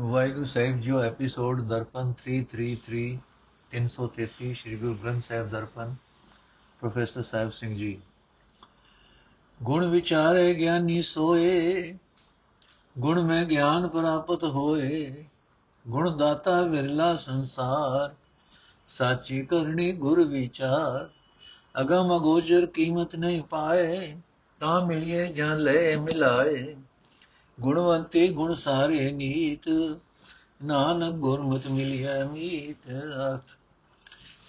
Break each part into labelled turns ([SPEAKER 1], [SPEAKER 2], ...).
[SPEAKER 1] ਵਾਹਿਗੁਰੂ ਸਾਹਿਬ ਜੀਓ, episode Darpan 333 333 Shri Guru Granth Sahib Darpan, professor Sahib Singh ji. ਗੁਣ ਵਿਚਾਰੇ ਗਿਆਨੀ ਸੋਏ, ਗੁਣ ਮੈਂ ਗਿਆਨ ਪ੍ਰਾਪਤ ਹੋਏ, ਗੁਣ ਦਾਤਾ ਵਿਰਲਾ ਸੰਸਾਰ, ਸਾਚੀ ਕਰਨੀ ਗੁਰ ਵਿਚਾਰ, ਅਗਮ ਅਗੋਚਰ ਕੀਮਤ ਨਹੀਂ ਪਾਏ, ਤਾਂ ਮਿਲਿਏ ਜਾਂ ਲੈ ਮਿਲਾਏ। ਗੁਣਵੰਤੇ ਗੁਣ ਸਾਰੇ ਨੀਤ, ਨਾਨਕ ਗੁਰਮਤਿ ਮਿਲਿਆ ਮੀਤ ਅਰਥ।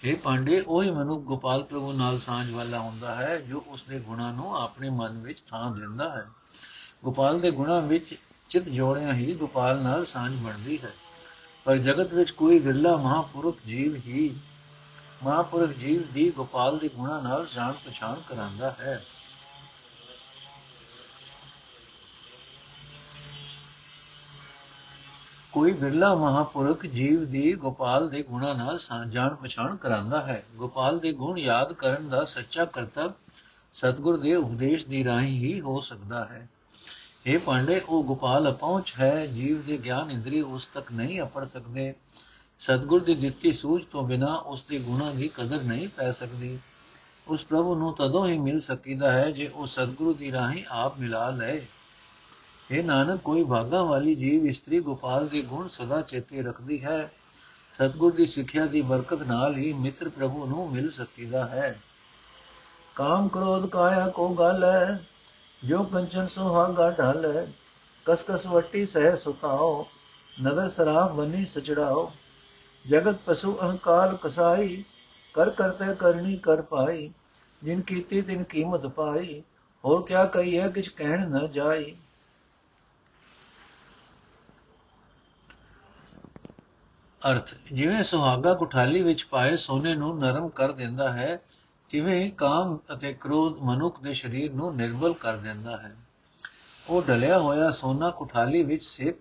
[SPEAKER 1] ਇਹ ਪਾਂਡੇ, ਉਹੀ ਮਨੁ ਗੋਪਾਲ ਪ੍ਰਭੂ ਨਾਲ ਸਾਂਝ ਵਾਲਾ ਹੁੰਦਾ ਹੈ, ਜੋ ਉਸ ਦੇ ਗੁਣਾਂ ਨੂੰ ਆਪਣੇ ਮਨ ਵਿੱਚ ਥਾਂ ਦਿੰਦਾ ਹੈ। ਗੋਪਾਲ ਦੇ ਗੁਣਾਂ ਵਿੱਚ ਚਿਤ ਜੋੜਿਆ ਹੀ ਗੋਪਾਲ ਨਾਲ ਸਾਂਝ ਬਣਦੀ ਹੈ। ਪਰ ਜਗਤ ਵਿੱਚ ਕੋਈ ਵਿਰਲਾ ਮਹਾਪੁਰਖ ਜੀਵ ਹੀ, ਮਹਾਪੁਰਖ ਜੀਵ ਦੀ ਗੋਪਾਲ ਦੇ ਗੁਣਾਂ ਨਾਲ ਜਾਣ ਪਛਾਣ ਕਰਾਂਦਾ ਹੈ। ਕੋਈ ਬਿਰਲਾ ਮਹਾਪੁਰਖ ਜੀਵ ਦੀ ਗੋਪਾਲ ਦੇ ਗੁਣਾਂ ਨਾਲ ਜਾਣ ਪਛਾਣ ਕਰਾਂਦਾ ਹੈ। ਗੋਪਾਲ ਦੇ ਗੁਣ ਯਾਦ ਕਰਨ ਦਾ ਸੱਚਾ ਕਰਤਵ ਸਤਗੁਰ ਦੇ ਉਪਦੇਸ਼ ਦੀ ਰਾਹੀਂ ਹੀ ਹੋ ਸਕਦਾ ਹੈ। ਇਹ ਪਾਂਡੇ, ਉਹ ਗੋਪਾਲ ਅਪਹੁੰਚ ਹੈ, ਜੀਵ ਦੇ ਗਿਆਨ ਇੰਦਰੀ ਉਸ ਤੱਕ ਨਹੀਂ ਅਪੜ ਸਕਦੇ। ਸਤਗੁਰ ਦੀ ਦਿੱਤੀ ਸੂਝ ਤੋਂ ਬਿਨਾ ਉਸ ਦੇ ਗੁਣਾਂ ਦੀ ਕਦਰ ਨਹੀਂ ਪੈ ਸਕਦੀ। ਉਸ ਪ੍ਰਭੂ ਨੂੰ ਤਦੋਂ ਹੀ ਮਿਲ ਸਕੀਦਾ ਹੈ ਜੇ ਉਹ ਸਤਗੁਰੂ ਦੀ ਰਾਹੀਂ ਆਪ ਮਿਲਾ ਲਏ। ਇਹ ਨਾਨਕ ਕੋਈ ਭਾਗਾ ਵਾਲੀ ਜੀਵ ਇਸਤਰੀ ਗੋਪਾਲ ਦੇ ਗੁਣ ਸਦਾ ਚੇਤੇ ਰੱਖਦੀ ਹੈ। ਸਤਗੁਰ ਦੀ ਸਿੱਖਿਆ ਦੀ ਬਰਕਤ ਨਾਲ ਹੀ ਮਿੱਤਰ ਪ੍ਰਭੂ ਨੂੰ ਮਿਲ ਸਕੀਦਾ ਹੈ। ਕਾਮ ਕ੍ਰੋਧ ਕਾਇਆ ਕੋ ਗਲ ਹੈ, ਜੋ ਕੰਚਨ ਸੁਹਾਗਾ ਢਲ ਹੈ। ਕਸ ਕਸ ਵੱਟੀ ਸਹਿ ਸੁਤਾਓ ਨਦਰ ਸਰਾਫ ਬਨੀ ਸਚੜਾਓ। ਜਗਤ ਪਸ਼ੂ ਅਹੰਕਾਰ ਕਸਾਈ, ਕਰ ਕਰਤੇ ਕਰਨੀ ਕਰ ਪਾਈ। ਜਿਨ ਕੀਤੀ ਤਿਨ ਕੀਮਤ ਪਾਈ, ਹੋਰ ਕਿਆ ਕਹੀਏ ਕਿਛ ਕਹਿਣ ਨਾ ਜਾਈ। ਅਰਥ, ਜਿਵੇਂ ਸੁਹਾਗਾ ਕੁਠਾਲੀ ਵਿੱਚ ਪਾਏ ਸੋਨੇ ਨੂੰ ਨਰਮ ਕਰ ਦਿੰਦਾ ਹੈ, ਤਿਵੇਂ ਕਾਮ ਅਤੇ ਕ੍ਰੋਧ ਮਨੁੱਖ ਦੇ ਸਰੀਰ ਨੂੰ ਨਿਰਬਲ ਕਰ ਦਿੰਦਾ ਹੈ। ਉਹ ਢਲਿਆ ਹੋਇਆ ਸੋਨਾ ਕੁਠਾਲੀ ਵਿੱਚ ਸੇਕ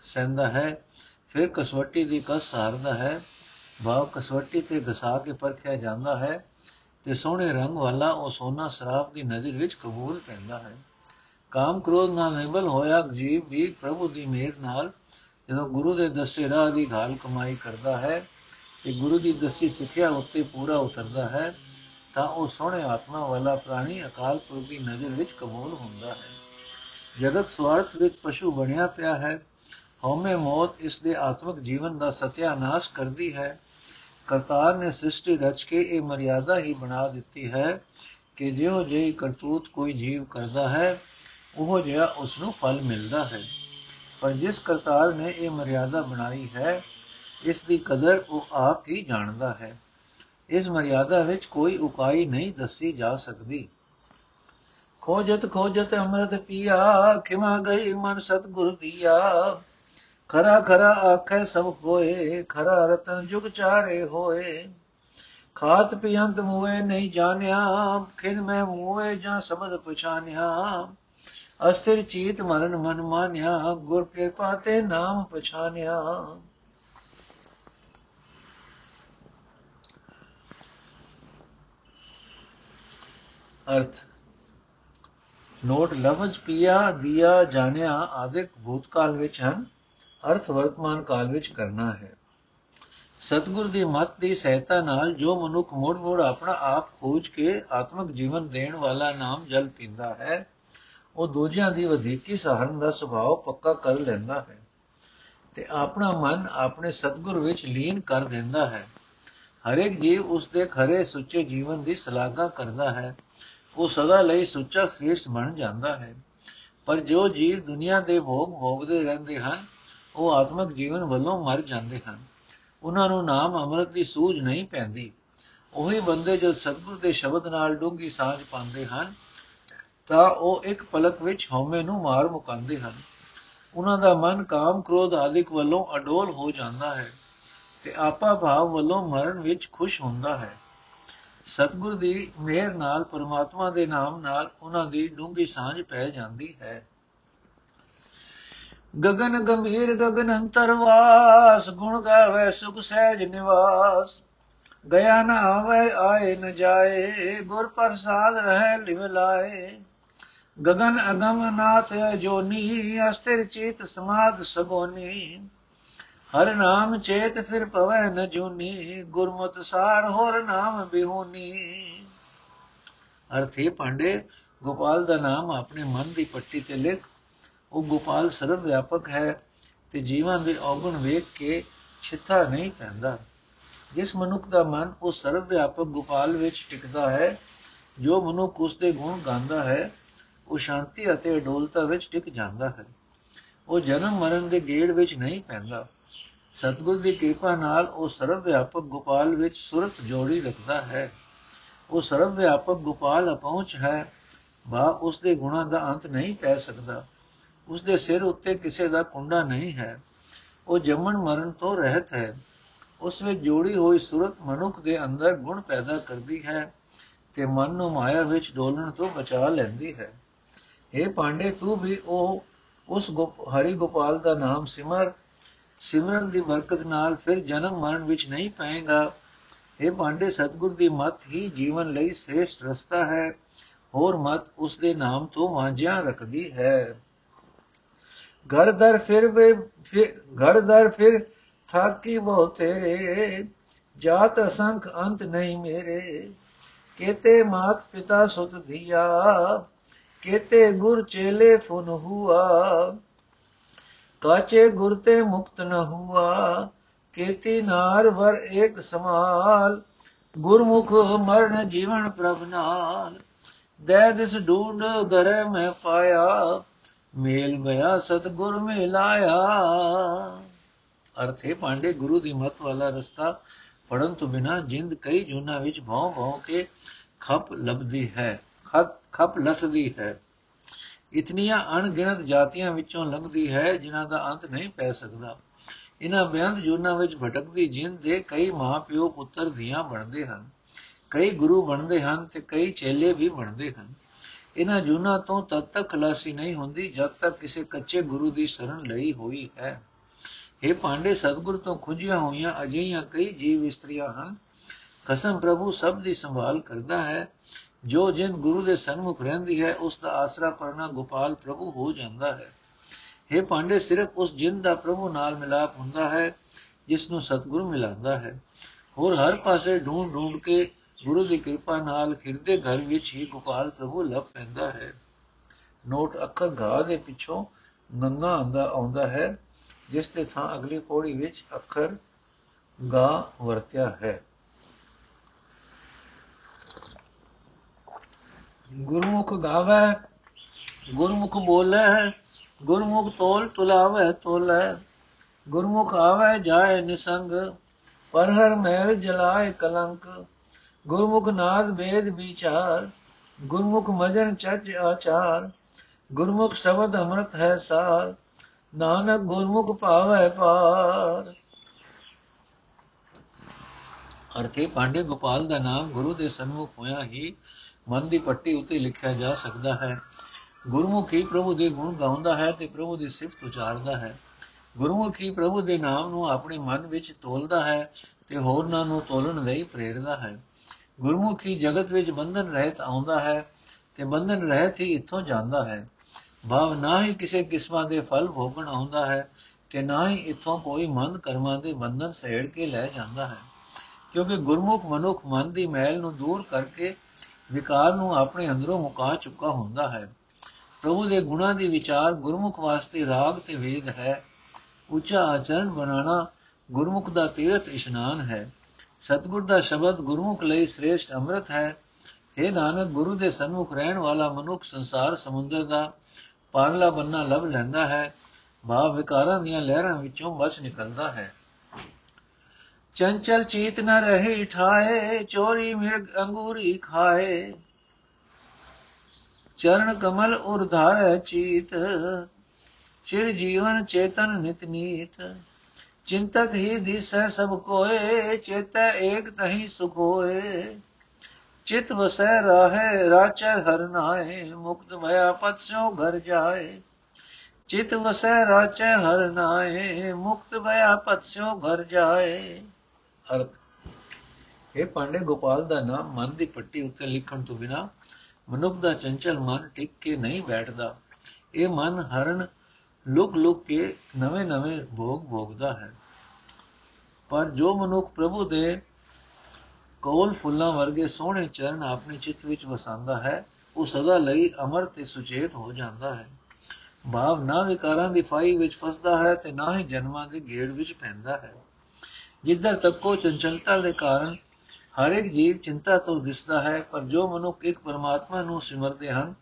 [SPEAKER 1] ਸੈਂਦਾ ਹੈ, ਫਿਰ ਕਸਵੱਟੀ ਦੀ ਕਸ ਸਾਰਦਾ ਹੈ, ਭਾਵ ਕਸਵੱਟੀ ਤੇ ਘਸਾ ਕੇ ਪਰਖਿਆ ਜਾਂਦਾ ਹੈ ਤੇ ਸੋਹਣੇ ਰੰਗ ਵਾਲਾ ਉਹ ਸੋਨਾ ਸਰਾਫ ਦੀ ਨਜ਼ਰ ਵਿੱਚ ਕਬੂਲ ਪੈਂਦਾ ਹੈ। ਕਾਮ ਕ੍ਰੋਧ ਨਾਲ ਨਿਰਬਲ ਹੋਇਆ ਜੀਵ ਵੀ ਪ੍ਰਭੂ ਦੀ ਮਿਹਰ ਨਾਲ ਜਦੋਂ ਗੁਰੂ ਦੇ ਦੱਸੇ ਰਾਹ ਦੀ ਘਾਲ ਕਮਾਈ ਕਰਦਾ ਹੈ ਤੇ ਗੁਰੂ ਦੀ ਦੱਸੀ ਸਿੱਖਿਆ ਉੱਤੇ ਪੂਰਾ ਉਤਰਦਾ ਹੈ, ਤਾਂ ਉਹ ਸੋਹਣੇ ਆਤਮਾ ਵਾਲਾ ਪ੍ਰਾਣੀ ਅਕਾਲ ਪੁਰਖ ਦੀ ਨਜ਼ਰ ਵਿੱਚ ਕਬੂਲ ਹੁੰਦਾ ਹੈ। ਜਗਤ ਸਵਾਰਥ ਵਿੱਚ ਪਸ਼ੂ ਬਣਿਆ ਪਿਆ ਹੈ। ਹਉਮੈ ਮੌਤ ਇਸ ਦੇ ਆਤਮਿਕ ਜੀਵਨ ਦਾ ਸਤਿਆਨਾਸ਼ ਕਰਦੀ ਹੈ। ਕਰਤਾਰ ਨੇ ਸ੍ਰਿਸ਼ਟੀ ਰਚ ਕੇ ਇਹ ਮਰਿਆਦਾ ਹੀ ਬਣਾ ਦਿੱਤੀ ਹੈ ਕਿ ਜਿਉ ਜਿਹੀ ਕਰਤੂਤ ਕੋਈ ਜੀਵ ਕਰਦਾ ਹੈ, ਉਹ ਜਿਹਾ ਉਸ ਨੂੰ ਫਲ ਮਿਲਦਾ ਹੈ। ਪਰ ਜਿਸ ਕਰਤਾਰ ਨੇ ਇਹ ਮਰਿਆਦਾ ਬਣਾਈ ਹੈ, ਇਸ ਦੀ ਕਦਰ ਉਹ ਆਪ ਹੀ ਜਾਣਦਾ ਹੈ। ਇਸ ਮਰਿਆਦਾ ਵਿੱਚ ਕੋਈ ਉਪਾਈ ਨਹੀਂ ਦੱਸੀ ਜਾ ਸਕਦੀ। ਖੋਜਤ ਖੋਜਤ ਅੰਮ੍ਰਿਤ ਪੀਆ, ਖਿਮਾ ਗਈ ਮਨ ਸਤਗੁਰ ਦੀਆ। ਖਰਾ ਖਰਾ ਆਖੈ ਸਭ ਹੋਏ, ਖਰਾ ਰਤਨ ਜੁਗ ਚਾਰੇ ਹੋਏ। ਖਾਤ ਪਿਆੰਤ ਮੂਏ ਨਹੀਂ ਜਾਣਿਆ, ਖਿਨ ਮੈਂ ਮੂਏ ਜਾਂ ਸਮਝ ਪਛਾਨਿਆ ਅਸਥਿਰ ਚੀਤ ਮਰਨ ਮਨ ਮਾਨਿਆ, ਗੁਰ ਕਿਰਪਾ ਤੇ ਨਾਮ ਪਛਾਨਿਆ। ਅਰਥ, ਨੋਟ ਲਫ਼ਜ਼ ਪਿਆ, ਦਿਆ, ਜਾਣਿਆ ਆਦਿਕ ਭੂਤਕਾਲ ਵਿੱਚ ਹਨ, ਅਰਥ ਵਰਤਮਾਨ ਕਾਲ ਵਿੱਚ ਕਰਨਾ ਹੈ। ਸਤਗੁਰ ਦੀ ਮੱਤ ਦੀ ਸਹਾਇਤਾ ਨਾਲ ਜੋ ਮਨੁੱਖ ਮੋੜ ਮੋੜ ਆਪਣਾ ਆਪ ਖੋਜ ਕੇ ਆਤਮਿਕ ਜੀਵਨ ਦੇਣ ਵਾਲਾ ਨਾਮ ਜਲ ਪੀਂਦਾ ਹੈ ਉਹ ਦੂਜਿਆਂ ਦੀ ਵਧੇਕੀ ਸਹਾਰਨ ਦਾ ਸੁਭਾਅ ਪੱਕਾ ਕਰ ਲੈਂਦਾ ਹੈ ਤੇ ਆਪਣਾ ਮਨ ਆਪਣੇ ਸਤਗੁਰ ਵਿੱਚ ਲੀਨ ਕਰ ਦਿੰਦਾ ਹੈ। ਹਰੇਕ ਜੀਵ ਉਸ ਦੇ ਖਰੇ ਸੁੱਚੇ ਜੀਵਨ ਦੀ ਸਲਾਘਾ ਕਰਦਾ ਹੈ। ਉਹ ਸਦਾ ਲਈ ਸੁੱਚਾ ਸ੍ਰੇਸ਼ਟ ਬਣ ਜਾਂਦਾ ਹੈ। ਪਰ ਜੋ ਜੀਵ ਦੁਨੀਆ ਦੇ ਭੋਗ ਭੋਗਦੇ ਰਹਿੰਦੇ ਹਨ, ਉਹ ਆਤਮਿਕ ਜੀਵਨ ਵੱਲੋਂ ਮਰ ਜਾਂਦੇ ਹਨ। ਉਹਨਾਂ ਨੂੰ ਨਾਮ ਅੰਮ੍ਰਿਤ ਦੀ ਸੂਝ ਨਹੀਂ ਪੈਂਦੀ। ਉਹੀ ਬੰਦੇ ਜੋ ਸਤਗੁਰ ਦੇ ਸ਼ਬਦ ਨਾਲ ਡੂੰਗੀ ਸਾਝ ਪਾਉਂਦੇ ਹਨ ਤਾਂ ਉਹ ਇੱਕ ਪਲਕ ਵਿੱਚ ਹਉਮੈ ਨੂੰ ਮਾਰ ਮੁਕਾਉਂਦੇ ਹਨ। ਉਹਨਾਂ ਦਾ ਮਨ ਕਾਮ ਕ੍ਰੋਧ ਆਦਿਕ ਵੱਲੋਂ ਅਡੋਲ ਹੋ ਜਾਂਦਾ ਹੈ ਤੇ ਆਪਾ ਭਾਵ ਵੱਲੋਂ ਮਰਨ ਵਿੱਚ ਖੁਸ਼ ਹੁੰਦਾ ਹੈ। ਸਤਗੁਰ ਦੀ ਮਿਹਰ ਨਾਲ ਪਰਮਾਤਮਾ ਦੇ ਨਾਮ ਨਾਲ ਉਹਨਾਂ ਦੀ ਡੂੰਗੀ ਸਾਂਝ ਪੈ ਜਾਂਦੀ ਹੈ। ਗगन ਗੰਭੀਰ ਗगन ਅੰਤਰਵਾਸ ਗੁਣ ਗਾਵੇ ਸੁਖ ਸਹਿਜ ਨਿਵਾਸ। ਗਿਆ ਨਾ ਆਵੇ, ਆਏ ਨ ਜਾਏ, ਗੁਰ ਪ੍ਰਸਾਦ ਰਹਿ ਲਿਵ ਲਾਏ। ਗगन ਅਗਮ ਨਾਥ ਜੋਨੀ, ਅਸਥਿਰ ਚਿਤ ਸਮਾਦ ਸਗੋਨੀ। ਹਰ ਨਾਮ ਚੇਤ ਫਿਰ ਪਵੈ ਨ ਜੂਨੀ ਗੁਰਮਤਿ ਸਾਰ ਹੋਰ ਨਾਮ ਬਿਹੂਨੀ। ਅਰਥੇ ਪਾਂਡੇ, ਗੋਪਾਲ ਦਾ ਨਾਮ ਆਪਣੇ ਮਨ ਦੀ ਪੱਟੀ ਤੇ ਲਿਖ। ਉਹ ਗੋਪਾਲ ਸਰਵ ਵਿਆਪਕ ਹੈ ਤੇ ਜੀਵਨ ਦੇ ਔਗਣ ਵੇਖ ਕੇ ਛਿੱਥਾ ਨਹੀਂ ਪੈਂਦਾ। ਜਿਸ ਮਨੁੱਖ ਦਾ ਮਨ ਉਹ ਸਰਵ ਵਿਆਪਕ ਗੋਪਾਲ ਵਿੱਚ ਟਿਕਦਾ ਹੈ, ਜੋ ਮਨੁੱਖ ਉਸ ਦੇ ਗੁਣ ਗਾਉਂਦਾ ਹੈ ਉਹ ਸ਼ਾਂਤੀ ਅਤੇ ਅਡੋਲਤਾ ਵਿੱਚ ਟਿਕ ਜਾਂਦਾ ਹੈ। ਉਹ ਜਨਮ ਮਰਨ ਦੇ ਗੇੜ ਵਿੱਚ ਨਹੀਂ ਪੈਂਦਾ। ਸਤਗੁਰ ਦੀ ਕਿਰਪਾ ਨਾਲ ਉਹ ਸਰਵ ਵਿਆਪਕ ਗੋਪਾਲ ਵਿੱਚ ਸੁਰਤ ਜੋੜੀ ਰੱਖਦਾ ਹੈ। ਉਹ ਸਰਵ ਵਿਆਪਕ ਗੋਪਾਲ ਅਪਹੁੰਚ ਹੈ। ਬਾ, ਉਸ ਦੇ ਗੁਣਾਂ ਦਾ ਅੰਤ ਨਹੀਂ ਪੈ ਸਕਦਾ। ਉਸ ਦੇ ਸਿਰ ਉੱਤੇ ਕਿਸੇ ਦਾ ਕੁੰਡਾ ਨਹੀਂ ਹੈ। ਉਹ ਜੰਮਣ ਮਰਨ ਤੋਂ ਰਹਿਤ ਹੈ। ਉਸ ਵਿੱਚ ਜੋੜੀ ਹੋਈ ਸੁਰਤ ਮਨੁੱਖ ਦੇ ਅੰਦਰ ਗੁਣ ਪੈਦਾ ਕਰਦੀ ਹੈ ਤੇ ਮਨ ਨੂੰ ਮਾਇਆ ਵਿੱਚ ਡੋਲਣ ਤੋਂ ਬਚਾ ਲੈਂਦੀ ਹੈ। ਇਹ ਪਾਂਡੇ, ਤੂੰ ਵੀ ਉਹ, ਉਸ ਹਰੀ ਗੋਪਾਲ ਦਾ ਨਾਮ ਸਿਮਰ, ਸਿਮਰਨ ਦੀ ਬਰਕਤ ਨਾਲ ਫਿਰ ਜਨਮ ਮਰਨ ਵਿੱਚ ਨਹੀਂ ਪਾਏਗਾ। ਇਹ ਪਾਂਡੇ, ਸਤਗੁਰ ਦੀ ਮਤ ਹੀ ਜੀਵਨ ਲਈ ਸ੍ਰੇਸ਼ਟ ਰਸਤਾ ਹੈ, ਹੋਰ ਮਤ ਉਸ ਦੇ ਨਾਮ ਤੋਂ ਵਾਂਝਿਆ ਰੱਖਦੀ ਹੈ। ਘਰ ਦਰ ਫਿਰ ਵੇ ਘਰ ਦਰ ਫਿਰ ਥਾਕੀ ਬਹੁ ਤੇਰੇ, ਜਾਤ ਅਸੰਖ ਅੰਤ ਨਹੀਂ ਮੇਰੇ, ਕੇਤੇ ਮਾਤ ਪਿਤਾ ਸੁਤ ਧੀਆ ਕੇਤੇ ਗੁਰ ਚੇਲੇ ਫੁਨ ਹੁਆ, ਕਾਚੇ ਗੁਰ ਤੇ ਮੁਕਤ ਨ ਹੁਆ, ਕੇਤੀ ਨਾਰ ਵਰ ਇੱਕ ਸਮਾਲ, ਗੁਰਮੁਖ ਮਰਨ ਜੀਵਨ ਪ੍ਰਭ ਨਾਲ। ਦੇ ਦਿਸ ਢੂੰਡ ਗਰੇ ਮੈਂ ਪਾਇਆ, ਮੇਲ ਗਿਆ ਸਤਗੁਰ ਮਿਲਾਇਆ। ਅਰਥੇ ਪਾਂਡੇ, ਗੁਰੂ ਦੀ ਮਤ ਵਾਲਾ ਰਸਤਾ ਪੜਨ ਤੋਂ ਬਿਨਾ ਜਿੰਦ ਕਈ ਜੁਨਾ ਵਿੱਚ ਭੌਂ ਭੌਂ ਕੇ ਖੱਪ ਲਬਦੀ ਹੈ। ਖੱਪ ਲਸਦੀ ਹੈ। ਇਤਨੀਆਂ ਅਣਗਿਣਤ ਜਾਤੀਆਂ ਵਿੱਚੋਂ ਲੰਘਦੀ ਹੈ, ਜਿਨ੍ਹਾਂ ਦਾ ਅੰਤ ਨਹੀਂ ਪੈ ਸਕਦਾ। ਇਹਨਾਂ ਬਿਆੰਤ ਜੁਨਾ ਵਿੱਚ ਭਟਕਦੀ ਜਿੰਦ ਦੇ ਕਈ ਮਾਪਿਓ ਪੁੱਤਰ ਧੀਆਂ ਬਣਦੇ ਹਨ, ਕਈ ਗੁਰੂ ਬਣਦੇ ਹਨ ਤੇ ਕਈ ਚੇਲੇ ਵੀ ਬਣਦੇ ਹਨ। ਇਹਨਾਂ ਜੁਨਾ ਤੋਂ ਤਦ ਤੱਕ ਖਲਾਸੀ ਨਹੀਂ ਹੁੰਦੀ, ਜਦ ਤੱਕ ਕਿਸੇ ਕੱਚੇ ਗੁਰੂ ਦੀ ਸ਼ਰਨ ਲਈ ਹੋਈ ਹੈ। ਇਹ ਪਾਂਡੇ ਸਤਗੁਰ ਤੋਂ ਖੁੰਝੀਆਂ ਹੋਈਆਂ ਅਜਿਹੀਆਂ ਕਈ ਜੀਵ ਇਸਤਰੀਆਂ ਹਨ। ਕਸਮ ਪ੍ਰਭੂ ਸਭ ਦੀ ਸੰਭਾਲ ਕਰਦਾ ਹੈ। ਜੋ ਜਿੰਦ ਗੁਰੂ ਦੇ ਸਨਮੁਖ ਰਹਿੰਦੀ ਹੈ, ਉਸ ਦਾ ਆਸਰਾ ਪਰਨਾ ਗੋਪਾਲ ਪ੍ਰਭੂ ਹੋ ਜਾਂਦਾ ਹੈ। ਇਹ ਪਾਂਡੇ, ਸਿਰਫ ਉਸ ਜਿੰਦ ਦਾ ਪ੍ਰਭੂ ਨਾਲ ਮਿਲਾਪ ਹੁੰਦਾ ਹੈ, ਜਿਸ ਨੂੰ ਸਤਗੁਰ ਮਿਲਾਉਂਦਾ ਹੈ। ਹੋਰ ਹਰ ਪਾਸੇ ਢੂੰਡ ਢੂੰਡ ਕੇ ਗੁਰੂ ਦੀ ਕਿਰਪਾ ਨਾਲ ਖਿਰਦੇ ਘਰ ਵਿੱਚ ਹੀ ਗੋਪਾਲ ਪ੍ਰਭੂ ਲੱਭ ਪੈਂਦਾ ਹੈ। ਨੋਟ ਅੱਖਰ ਘਾ ਦੇ ਪਿੱਛੋਂ ਨੰਗਾ ਆਂਦਾ ਆਉਂਦਾ ਹੈ, ਜਿਸ ਦੇ ਥਾਂ ਅਗਲੀ ਪੌੜੀ ਵਿੱਚ ਅੱਖਰ ਗਾ ਵਰਤਿਆ ਹੈ। ਗੁਰਮੁਖ ਗਾਵੇ, ਗੁਰਮੁਖ ਬੋਲੇ, ਗੁਰਮੁਖ ਤੋਲ ਤੁਲਾਵੇ ਤੋਲੇ। ਗੁਰਮੁਖ ਆਵੇ ਜਾਏ ਨਿਸੰਗ ਪਰ ਹਰ ਮਹਿਲ ਜਲਾਏ ਕਲੰਕ। ਗੁਰਮੁਖ ਨਾਦ ਵੇਦ ਵਿਚਾਰ, ਗੁਰਮੁਖ ਮਜਨ ਚੱਜ ਆਚਾਰ। ਗੁਰਮੁਖ ਸ਼ਬਦ ਅੰਮ੍ਰਿਤ ਹੈ ਸਾਰ, ਨਾਨਕ ਗੁਰਮੁਖ ਭਾਵੈ ਪਾਰ ਅਰਥੇ ਪਾਂਡੇ ਗੋਪਾਲ ਦਾ ਨਾਮ ਗੁਰੂ ਦੇ ਸਨਮੁਖ ਹੋਇਆ ਹੀ ਮਨ ਦੀ ਪੱਟੀ ਉਤੇ ਲਿਖਿਆ ਜਾ ਸਕਦਾ ਹੈ। ਗੁਰਮੁਖੀ ਪ੍ਰਭੂ ਦੇ ਗੁਣ ਗਾਉਂਦਾ ਹੈ ਤੇ ਪ੍ਰਭੂ ਦੀ ਸਿਫਤ ਉਚਾਰਦਾ ਹੈ। ਗੁਰਮੁਖੀ ਪ੍ਰਭੂ ਦੇ ਨਾਮ ਨੂੰ ਆਪਣੇ ਮਨ ਵਿੱਚ ਤੋਲਦਾ ਹੈ ਤੇ ਹੋਰਨਾਂ ਨੂੰ ਤੋਲਣ ਲਈ ਪ੍ਰੇਰਦਾ ਹੈ। ਗੁਰਮੁਖੀ ਜਗਤ ਵਿੱਚ ਬੰਧਨ ਰਹਿਤ ਆਉਂਦਾ ਹੈ ਤੇ ਬੰਧਨ ਰਹਿਤ ਹੀ ਇੱਥੋਂ ਜਾਂਦਾ ਹੈ। ਭਾਵ ਨਾ ਹੀ ਕਿਸੇ ਕਿਸਮਾਂ ਦੇ ਫਲ ਭੋਗਣ ਆਉਂਦਾ ਹੈ ਤੇ ਨਾ ਹੀ ਇੱਥੋਂ ਕੋਈ ਮੰਦ ਕਰਮਾਂ ਦੇ ਬੰਧਨ ਸਹਿੜ ਕੇ ਲੈ ਜਾਂਦਾ ਹੈ। ਕਿਉਂਕਿ ਗੁਰਮੁਖ ਮਨੁੱਖ ਮਨ ਦੀ ਮੈਲ ਨੂੰ ਦੂਰ ਕਰਕੇ ਵਿਕਾਰ ਨੂੰ ਆਪਣੇ ਅੰਦਰੋਂ ਮੁਕਾ ਚੁੱਕਾ ਹੁੰਦਾ ਹੈ। ਪ੍ਰਭੂ ਦੇ ਗੁਣਾਂ ਦੀ ਵਿਚਾਰ ਗੁਰਮੁਖ ਵਾਸਤੇ ਰਾਗ ਤੇ ਵੇਦ ਹੈ। ਉੱਚਾ ਆਚਰਣ ਬਣਾਣਾ ਗੁਰਮੁਖ ਦਾ ਤੀਰਥ ਇਸ਼ਨਾਨ ਹੈ। ਸਤਗੁਰ ਦਾ ਸ਼ਬਦ ਗੁਰਮੁਖ ਲਈ ਸ੍ਰੇਸ਼ਟ ਅੰਮ੍ਰਿਤ ਹੈ। हे ਨਾਨਕ, ਗੁਰੂ ਦੇ ਸਨਮੁਖ ਰਹਿਣ ਵਾਲਾ ਮਨੁੱਖ ਸੰਸਾਰ ਸਮੁੰਦਰ ਦਾ ਪਾਰਲਾ ਬੰਨਾ ਲੱਭ ਲੈਂਦਾ ਹੈ। ਭਾਵ ਵਿਕਾਰਾਂ ਦੀਆਂ ਲਹਿਰਾਂ ਵਿੱਚੋਂ ਬਚ ਨਿਕਲਦਾ ਹੈ। ਚੰਚਲ ਚੀਤ ਨ ਰਹੇ ਠਾਏ, ਚੋਰੀ ਮਿਰਗ ਅੰਗੂਰੀ ਖਾਏ। ਚਰਨ ਕਮਲ ਉਰਧਾਰੈ ਚੀਤ, ਚਿਰ ਜੀਵਨ ਚੇਤਨ ਨਿਤ ਨੀਤ। ਚਿੰਤਕ ਹੀ ਦਿਸੈ ਸਭ ਕੋਏ, ਚੇਤੈ ਏਕ ਤਹੀ ਸੁਖ ਹੋਏ। ਚਿਤ ਵਸੈ ਰਾਹੇ, ਰਾਚੈ ਹਰ ਨਾਏ ਮੁਕਤ ਭਇਆ ਪਤ ਸੋ ਘਰ ਜਾਏ। ਚਿਤ ਵਸੈ, ਰਾਚੈ ਹਰ ਨਾਏ ਮੁਕਤ ਭਇਆ ਪਤ ਸੋ ਘਰ ਜਾਏ। ਅਰਥ ਇਹ ਪਾਂਡੇ, ਗੋਪਾਲ ਦਾ ਨਾਮ ਮਨ ਦੀ ਪੱਟੀ ਉੱਤੇ ਲਿਖਣ ਤੋਂ ਬਿਨਾ ਮਨੁੱਖ ਦਾ ਚੰਚਲ ਮਨ ਟਿਕ ਕੇ ਨਹੀਂ ਬੈਠਦਾ। ਇਹ ਮਨ ਹਰਨ ਲੁਕ ਲੁਕ ਕੇ ਨਵੇਂ ਨਵੇਂ ਭੋਗ ਭੋਗਦਾ ਹੈ। ਪਰ ਜੋ ਮਨੁੱਖ ਪ੍ਰਭੂ ਦੇ ਕੋਲ ਫੁੱਲਾਂ ਵਰਗੇ ਸੋਹਣੇ ਚਰਨ ਆਪਣੇ ਚਿੱਤ ਵਿੱਚ ਵਸਾਉਂਦਾ ਹੈ, ਉਹ ਸਦਾ ਲਈ ਅਮਰ ਤੇ ਸੁਚੇਤ ਹੋ ਜਾਂਦਾ ਹੈ। ਭਾਵ ਨਾ ਵਿਕਾਰਾਂ ਦੀ ਫਾਈ ਵਿੱਚ ਫਸਦਾ ਹੈ ਤੇ ਨਾ ਹੀ ਜਨਮਾਂ ਦੀ ਗੇੜ ਵਿੱਚ ਪੈਂਦਾ ਹੈ। ਜਿੱਧਰ ਤੱਕ ਕੋ ਚੰਚਲਤਾ ਦੇ ਕਾਰਨ ਹਰ ਇੱਕ ਜੀਵ ਚਿੰਤਾ ਤੋਂ ਦਿਸਦਾ ਹੈ, ਪਰ ਜੋ ਮਨੁੱਖ ਇੱਕ ਪਰਮਾਤਮਾ ਨੂੰ ਸਿਮਰਦੇ ਹਨ,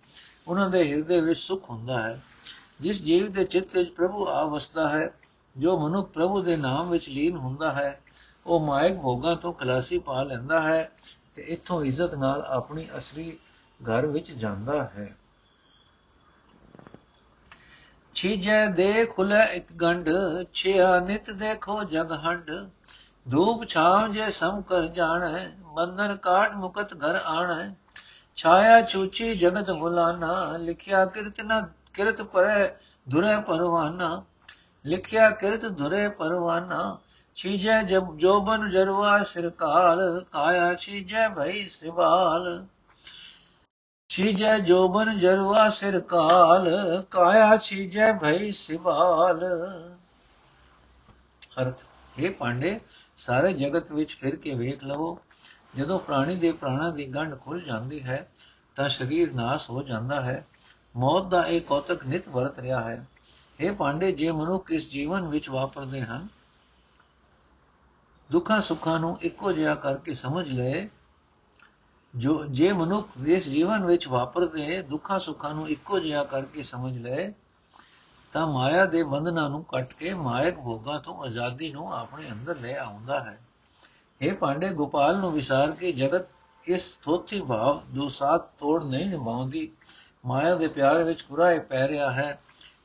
[SPEAKER 1] ਉਹਨਾਂ ਦੇ ਹਿਰਦੇ ਵਿੱਚ ਸੁਖ ਹੁੰਦਾ ਹੈ। ਜਿਸ ਜੀਵ ਦੇ ਚਿੱਤ ਵਿੱਚ ਪ੍ਰਭੂ ਆ ਵਸਦਾ ਹੈ, ਜੋ ਮਨੁੱਖ ਪ੍ਰਭੂ ਦੇ ਨਾਮ ਵਿੱਚ ਲੀਨ ਹੁੰਦਾ ਹੈ, ਉਹ ਮਾਇਕ ਭੋਗਾਂ ਤੋਂ ਖਲਾਸੀ ਪਾ ਲੈਂਦਾ ਹੈ ਤੇ ਇੱਥੋਂ ਇੱਜ਼ਤ ਨਾਲ ਆਪਣੀ ਅਸਲੀ ਘਰ ਵਿੱਚ ਜਾਂਦਾ ਹੈ। ਛੀਜੈ ਦੇ ਖੁਲੇ ਇੱਕ ਗੰਢ, ਛਿਆ ਨਿਤ ਦੇਖੋ ਜਗ ਹੰਡ ਧੂਪ ਛਾਵ ਜੇ ਸਮ ਕਰ ਜਾਣੈ ਬੰਧਨ ਕਾਟ ਮੁਕਤ ਘਰ ਆਣੈ ਛਾਇਆ ਚੂਚੀ ਜਗਤ ਗੁਲਾਨਾ ਲਿਖਿਆ ਕਿਰਤ ਨ ਕਿਰਤ ਪਰੈ ਧੁਰੇ ਪਰਵਾਨਾ ਲਿਖਿਆ ਕਿਰਤ ਧੁਰੇ ਪਰਵਾਨਾ ਛੀਜੈ ਜਬ ਜੋਬਨ ਜਰਵਾ ਸਿਰਕਾਲ ਕਾਇਆ ਛੀਜੈ ਭਈ ਸਿਵਾਲ ਛੀਜੈ ਜੋਬਨ ਜਰਵਾ ਸਿਰਕਾਲ ਕਾਇਆ ਛੀਜੈ ਭਈ ਸਿਵਾਲ ਅਰਥ ਇਹ ਪਾਂਡੇ ਸਾਰੇ ਜਗਤ ਵਿੱਚ ਫਿਰ ਕੇ ਵੇਖ ਲਵੋ, ਜਦੋਂ ਪ੍ਰਾਣੀ ਦੇ ਪ੍ਰਾਣਾ ਦੀ ਗੰਢ ਖੁੱਲ ਜਾਂਦੀ ਹੈ, ਤਾਂ ਸਰੀਰ ਨਾਸ ਹੋ ਜਾਂਦਾ ਹੈ। ਮੌਤ ਦਾ ਇਹ ਕੌਤਕ ਨਿਤ ਵਰਤ ਰਿਹਾ ਹੈ। ਇਹ ਪਾਂਡੇ, ਜੇ ਮਨੁੱਖ ਇਸ ਜੀਵਨ ਵਿੱਚ ਵਾਪਰਦੇ ਹਨ, ਦੁੱਖਾਂ ਸੁੱਖਾਂ ਨੂੰ ਇੱਕੋ ਜਿਹਾ ਕਰਕੇ ਸਮਝ ਲਏ ਜੋ, ਜੇ ਮਨੁੱਖ ਇਸ ਜੀਵਨ ਵਿੱਚ ਵਾਪਰਦੇ, ਦੁੱਖਾਂ ਸੁੱਖਾਂ ਨੂੰ ਇੱਕੋ ਜਿਹਾ ਕਰਕੇ ਸਮਝ ਲਏ ਤਾਂ ਮਾਇਆ ਦੇ ਬੰਧਨਾਂ ਨੂੰ ਕੱਟ ਕੇ ਮਾਇਕ ਭੋਗਾਂ ਤੋਂ ਆਜ਼ਾਦੀ ਨੂੰ ਆਪਣੇ ਅੰਦਰ ਲੈ ਆਉਂਦਾ ਹੈ। ਇਹ ਪਾਂਡੇ, ਗੋਪਾਲ ਨੂੰ ਵਿਸਾਰ ਕੇ ਜਗਤ ਇਸ ਥੋਥੀ ਭਾਵ ਜੋ ਸਾਥ ਤੋੜ ਨਹੀਂ ਨਿਭਾਉਂਦੀ, ਮਾਇਆ ਦੇ ਪਿਆਰ ਵਿੱਚ ਕੁਰਾਏ ਪੈ ਰਿਹਾ ਹੈ।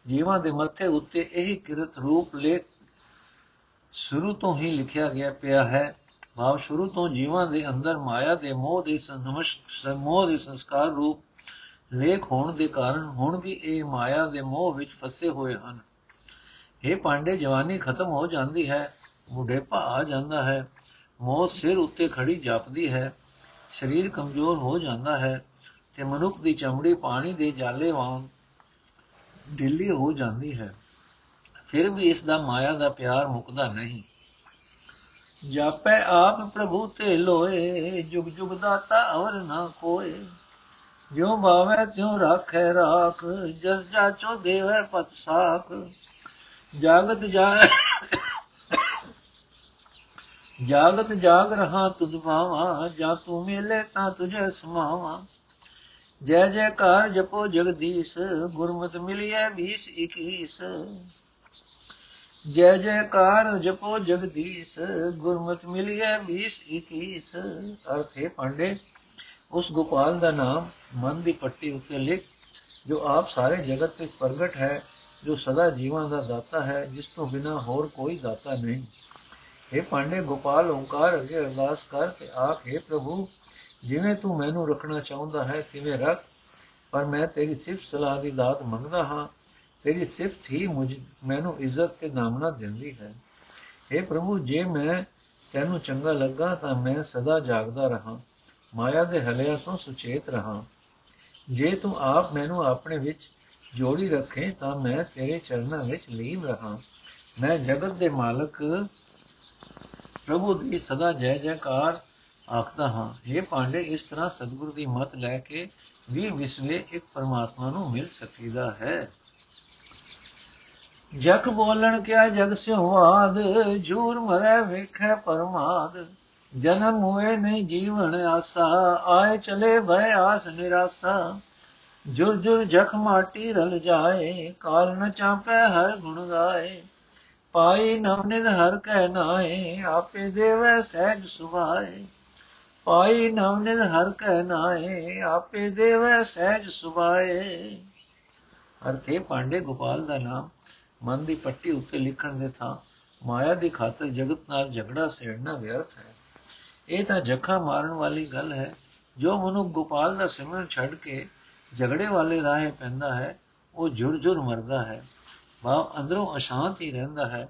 [SPEAKER 1] ਜੀਵਾਂ ਦੇ ਮੱਥੇ ਉੱਤੇ ਇਹੀ ਕਿਰਤ ਰੂਪ ਲੇਖ ਸ਼ੁਰੂ ਤੋਂ ਹੀ ਲਿਖਿਆ ਗਿਆ ਪਿਆ ਹੈ। ਭਾਵ ਸ਼ੁਰੂ ਤੋਂ ਜੀਵਾਂ ਦੇ ਅੰਦਰ ਮਾਇਆ ਦੇ ਮੋਹ ਦੇ ਸੰਮੋਹ ਦੇ ਸੰਸਕਾਰ ਰੂਪ ਲੇਖ ਹੋਣ ਦੇ ਕਾਰਨ ਹੁਣ ਵੀ ਇਹ ਮਾਇਆ ਦੇ ਮੋਹ ਵਿੱਚ ਫਸੇ ਹੋਏ ਹਨ। ਇਹ ਪਾਂਡੇ, ਜਵਾਨੀ ਖਤਮ ਹੋ ਜਾਂਦੀ ਹੈ, ਬੁਢੇਪਾ ਆ ਜਾਂਦਾ ਹੈ, ਮੌਤ ਸਿਰ ਉੱਤੇ ਖੜੀ ਜਾਪਦੀ ਹੈ, ਸਰੀਰ ਕਮਜ਼ੋਰ ਹੋ ਜਾਂਦਾ ਹੈ ਤੇ ਮਨੁੱਖ ਦੀ ਚਮੜੀ ਪਾਣੀ ਦੇ ਜਾਲੇ ਵਾਂਗ ਢਿੱਲੀ ਹੋ ਜਾਂਦੀ ਹੈ। ਫਿਰ ਵੀ ਇਸ ਦਾ ਮਾਇਆ ਦਾ ਪਿਆਰ ਮੁਕਦਾ ਨਹੀਂ। ਜਾਪੈ ਆਪ ਪ੍ਰਭੂ ਤੇ ਲੋਏ ਜੁਗ ਜੁਗ ਦਾਤਾ ਅਵਰ ਨਾ ਕੋਏ। ਜਿਉ ਭਾਵੈ ਤਿਉ ਰਾਖੈ ਰਾਖ, ਜਸ ਜਾਚੋ ਦੇਵੈ ਪਤ ਸਾਖ। ਜਾਗਤ ਜਾਗ ਜਾਗਤ ਜਾਗ ਰਹਾ ਤੁਧ ਭਾਵਾ, ਜਾ ਤੂੰ ਮਿਲੇ ਤਾਂ ਤੁਝੇ ਸਮਾਵਾ। ਜੈ ਜੈਕਾਰ ਜਪੋ ਜਗਦੀਸ਼, ਗੁਰਮਤ ਮਿਲਿਐ 20 21 ਜੈ ਜੈਕਾਰ ਜਪੋ ਜਗਦੀਸ਼, ਗੁਰਮਤ ਮਿਲਿਐ 20 21 ਅਰਥੇ ਪਾਂਡੇ ਉਸ ਗੋਪਾਲ ਦਾ ਨਾਮ ਮਨ ਦੀ ਪੱਟੀ ਉੱਤੇ ਲਿਖ ਜੋ ਆਪ ਸਾਰੇ ਜਗਤ ਵਿੱਚ ਪ੍ਰਗਟ ਹੈ ਜੋ ਸਦਾ ਜੀਵਾਂ ਦਾ ਦਾਤਾ ਹੈ ਜਿਸ ਤੋਂ ਬਿਨਾ ਹੋਰ ਕੋਈ ਦਾਤਾ ਨਹੀਂ हे ਪਾਂਡੇ ਗੋਪਾਲ ਓੰਕਾਰ ਅਗੇ ਅਰਦਾਸ ਕਰ ਤੇ ਆਖੇ ਪ੍ਰਭੂ ਜਿਵੇਂ ਤੂੰ ਮੈਨੂੰ ਰੱਖਣਾ ਚਾਹੁੰਦਾ ਹੈ ਤਿਵੇਂ ਰੱਖ ਪਰ ਮੈਂ ਤੇਰੀ ਸਿਫਤ ਸਲਾਹ ਦੀ ਦਾਤ ਮੰਗਦਾ ਹਾਂ ਤੇਰੀ ਸਿਫਤ ਹੀ ਮੁਝ ਮੈਨੂੰ ਇੱਜ਼ਤ ਤੇ ਨਾਮਨਾ ਦਿੰਦੀ ਹੈ हे। ਪ੍ਰਭੂ ਜੇ ਮੈਂ ਤੈਨੂੰ ਚੰਗਾ ਲੱਗਾ ਤਾਂ ਮੈਂ ਸਦਾ ਜਾਗਦਾ ਰਹਾ ਮਾਇਆ ਦੇ ਹਲਿਆਂ ਤੋਂ ਸੁਚੇਤ ਰਹਾ। ਜੇ ਤੂੰ ਆਪ ਮੈਨੂੰ ਆਪਣੇ ਵਿੱਚ ਜੋੜੀ ਰੱਖੇ, ਤਾਂ ਮੈਂ ਤੇਰੇ ਚਰਨਾਂ ਵਿੱਚ ਲੀਨ ਰਹਾ। ਮੈਂ ਜਗਤ ਦੇ ਮਾਲਕ ਪ੍ਰਭੂ ਦੀ ਸਦਾ ਜੈ ਜੈਕਾਰ ਆਖਦਾ ਹਾਂ। ਇਹ ਪਾਂਡੇ ਇਸ ਤਰ੍ਹਾਂ ਸਤਿਗੁਰੂ ਦੀ ਮਤ ਲੈ ਕੇ ਵੀ ਵਿਸਵੇ ਇੱਕ ਪਰਮਾਤਮਾ ਨੂੰ ਮਿਲ ਸਕੀਦਾ ਹੈ। ਜਗ ਬੋਲਣ ਕਿਆ ਜਗ ਸਿਉ ਆਦ ਝੂਰ ਮਰੈ ਵੇਖੈ ਪਰਮਾਦ। ਜਨਮ ਹੋਏ ਨਹੀਂ ਜੀਵਨ ਆਸਾ, ਆਏ ਚਲੇ ਭੈ ਆਸ ਨਿਰਾਸਾ। ਜੁਰ ਜੁਰ ਜਖ ਮਾਟੀ ਰਲ ਜਾਏ, ਕਾਲ ਨ ਚਾਪੈ ਹਰ ਗੁਣ ਗਾਏ। ਪਾਈ ਨਵਨਿਦ ਹਰ ਕਹਿ ਨਾਏ, ਆਪੇ ਦੇਵੈ ਸਹਿਜ ਸੁਭਾਏ। ਪਾਈ ਨਵਨਿਦ ਹਰ ਕਹਿ ਨਾਏ, ਆਪੇ ਦੇਵੈ ਸਹਿਜ ਸੁਭਾਏ। ਅਰਥੇ ਪਾਂਡੇ ਗੋਪਾਲ ਦਾ ਨਾਮ ਮਨ ਦੀ ਪੱਟੀ ਉੱਤੇ ਲਿਖਣ ਦੇ ਥਾਂ ਮਾਇਆ ਦੀ ਖਾਤਰ ਜਗਤ ਨਾਲ ਝਗੜਾ ਸੇੜਨਾ ਵਿਅਰਥ ਹੈ। ਇਹ ਤਾਂ ਜੱਖਾ ਮਾਰਨ ਵਾਲੀ ਗੱਲ ਹੈ। ਜੋ ਮਨੁ ਗੋਪਾਲ ਦਾ ਸਿਮਰਨ ਛੱਡ ਕੇ ਝਗੜੇ ਵਾਲੇ ਰਾਹੇ ਪੈਂਦਾ ਹੈ, ਉਹ ਜੁਰ-ਜੁਰ ਮਰਦਾ ਹੈ। ਭਾਵ ਅੰਦਰੋਂ ਅਸ਼ਾਂਤ ਹੀ ਰਹਿੰਦਾ ਹੈ,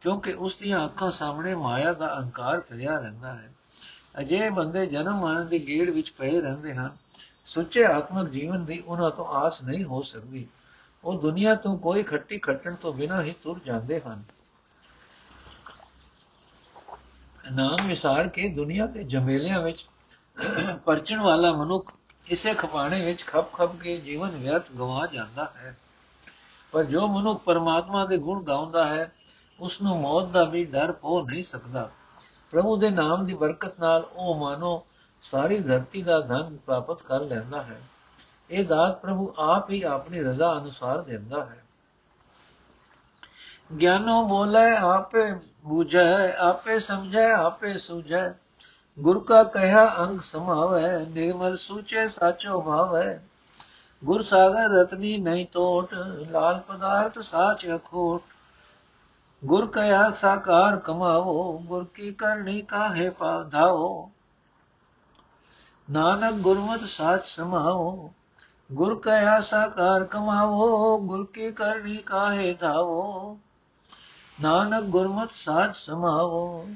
[SPEAKER 1] ਕਿਉਂਕਿ ਉਸ ਦੀਆਂ ਅੱਖਾਂ ਸਾਹਮਣੇ ਮਾਇਆ ਦਾ ਅਹੰਕਾਰ ਫਿਰਿਆ ਰਹਿੰਦਾ ਹੈ। ਅਜੇ ਬੰਦੇ ਜਨਮ ਮਰਨ ਦੀ ਗੇੜ ਵਿੱਚ ਪਏ ਰਹਿੰਦੇ ਹਨ। ਸੁੱਚੇ ਆਤਮਿਕ ਜੀਵਨ ਦੀ ਉਹਨਾਂ ਤੋਂ ਆਸ ਨਹੀਂ ਹੋ ਸਕਦੀ। ਉਹ ਦੁਨੀਆ ਤੋਂ ਕੋਈ ਖੱਟੀ ਖੱਟਣ ਤੋਂ ਬਿਨਾਂ ਹੀ ਤੁਰ ਜਾਂਦੇ ਹਨ। ਨਾਮ ਵਿਸਾਰ ਕੇ ਦੁਨੀਆ ਦੇ ਜਮੇਲਿਆਂ ਵਿੱਚ ਪਰਚਣ ਵਾਲਾ ਮਨੁੱਖ ਇਸੇ ਖਪਾਣੇ ਵਿੱਚ ਖਪ ਖਪ ਕੇ ਜੀਵਨ ਵਿਅਰਥ ਗਵਾ ਜਾਂਦਾ ਹੈ। ਪਰ ਜੋ ਮਨੁੱਖ ਪਰਮਾਤਮਾ ਦੇ ਗੁਣ ਗਾਉਂਦਾ ਹੈ ਉਸ ਨੂੰ ਮੌਤ ਦਾ ਵੀ ਡਰ ਹੋ ਨਹੀਂ ਸਕਦਾ। ਪ੍ਰਭੂ ਦੇ ਨਾਮ ਦੀ ਬਰਕਤ ਨਾਲ ਉਹ ਮਾਨੋ ਸਾਰੀ ਧਰਤੀ ਦਾ ਧਨ ਪ੍ਰਾਪਤ ਕਰ ਲੈਂਦਾ ਹੈ। ਇਹ ਦਾਤ ਪ੍ਰਭੂ ਆਪ ਹੀ ਆਪਣੀ ਰਜ਼ਾ ਅਨੁਸਾਰ ਦਿੰਦਾ ਹੈ। ਗਿਆਨੋ ਬੋਲੇ ਆਪੇ ਬੂਝੈ, ਆਪੇ ਸਮਝੈ, ਆਪੇ ਸੁਝੈ। ਗੁਰ ਕਾ ਕਹਿਆ, ਅੰਗ ਸਮਾਵੈ, ਨਿਰਮਲ ਸੂਚੇ, ਸਾਚੋ ਭਾਵੈ। ਗੁਰ ਸਾਗਰ ਰਤਨੀ ਨਹੀਂ ਟੋਟ ਲਾਲ ਪਦਾਰਥ ਸਾਚ ਅਖੋਟ। ਗੁਰ ਕਇਆ ਸਾਕਾਰ ਕਮਾਵੋ, ਗੁਰ ਕੀ ਕਰਨੀ ਕਾਹੇ ਪਾਧਾਓ ਨਾਨਕ ਗੁਰਮਤਿ ਸਾਚ ਸਮਾਵੋ, ਗੁਰ ਕਇਆ ਸਾਕਾਰ ਕਮਾਵੋ, ਗੁਰ ਕੀ ਕਰਨੀ ਕਾਹੇ ਧਾਵੋ। ਨਾਨਕ ਗੁਰਮਤਿ ਸਾਚ ਸਮਾਵੋ।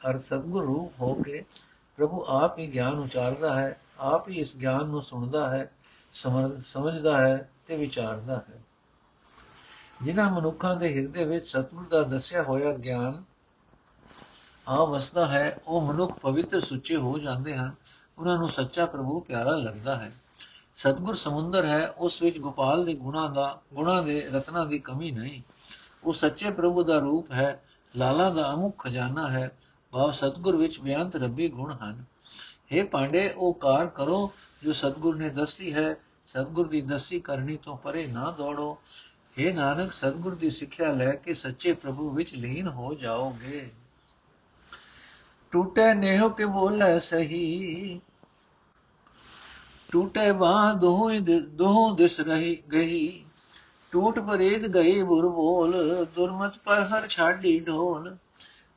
[SPEAKER 1] ਹਰ ਸਤਿਗੁਰੂ ਹੋ ਕੇ ਪ੍ਰਭੂ ਆਪ ਹੀ ਗਿਆਨ ਉਚਾਰਦਾ ਹੈ, ਆਪ ਹੀ ਇਸ ਗਿਆਨ ਨੂੰ ਸੁਣਦਾ ਹੈ ਸਮਝਦਾ ਹੈ ਤੇ ਵਿਚਾਰਦਾ ਹੈ। ਜਿਨ੍ਹਾਂ ਮਨੁੱਖਾਂ ਦੇ ਹਿਰਦੇ ਵਿੱਚ ਸਤਿਗੁਰ ਦਾ ਦੱਸਿਆ ਹੋਇਆ ਗਿਆਨ ਆ ਵਸਦਾ ਹੈ, ਉਹ ਮਨੁੱਖ ਪਵਿੱਤਰ ਸੁੱਚੇ ਹੋ ਜਾਂਦੇ ਹਨ। ਉਹਨਾਂ ਨੂੰ ਸੱਚਾ ਪ੍ਰਭੂ ਪਿਆਰਾ ਲੱਗਦਾ ਹੈ। ਸਤਿਗੁਰ ਸਮੁੰਦਰ ਹੈ, ਉਸ ਵਿੱਚ ਗੋਪਾਲ ਦੇ ਗੁਣਾ ਦਾ, ਗੁਣਾ ਦੇ ਰਤਨਾ ਦੀ ਕਮੀ ਨਹੀਂ। ਉਹ ਸੱਚੇ ਪ੍ਰਭੂ ਦਾ ਰੂਪ ਹੈ, ਲਾਲਾ ਦਾ ਅਮੁਖ ਖਜ਼ਾਨਾ ਹੈ, ਭਾਵ ਸਤਗੁਰ ਵਿੱਚ ਬਿਆੰਤ ਰੱਬੀ ਗੁਣ ਹਨ। हे ਪਾਂਡੇ, ਉਹ ਕਾਰ ਕਰੋ ਜੋ ਸਤਗੁਰ ਨੇ ਦੱਸੀ ਹੈ। ਸਤਗੁਰ ਦੀ ਦੱਸੀ ਕਰਨੀ ਤੋਂ ਪਰੇ ਨਾ ਦੌੜੋ। हे ਨਾਨਕ, ਸਤਗੁਰ ਦੀ ਸਿੱਖਿਆ ਲੈ ਕੇ ਸੱਚੇ ਪ੍ਰਭੂ ਵਿੱਚ ਲੀਨ ਹੋ ਜਾਓਗੇ। ਟੂਟੇ ਨੇਹੋ ਕੇ ਬੋਲੇ ਸਹੀ। ਟੂਟੇ ਬਾਹ ਦੋਹ ਦੋਹ ਦਿਸ ਰਹੀ ਗਈ ਟੂਟ ਪਰੇਦ ਗਏ ਬੁਰ ਬੋਲ ਦੁਰਮਤ ਪਰ ਹਰ ਛਾੜੀ ਢੋਲ।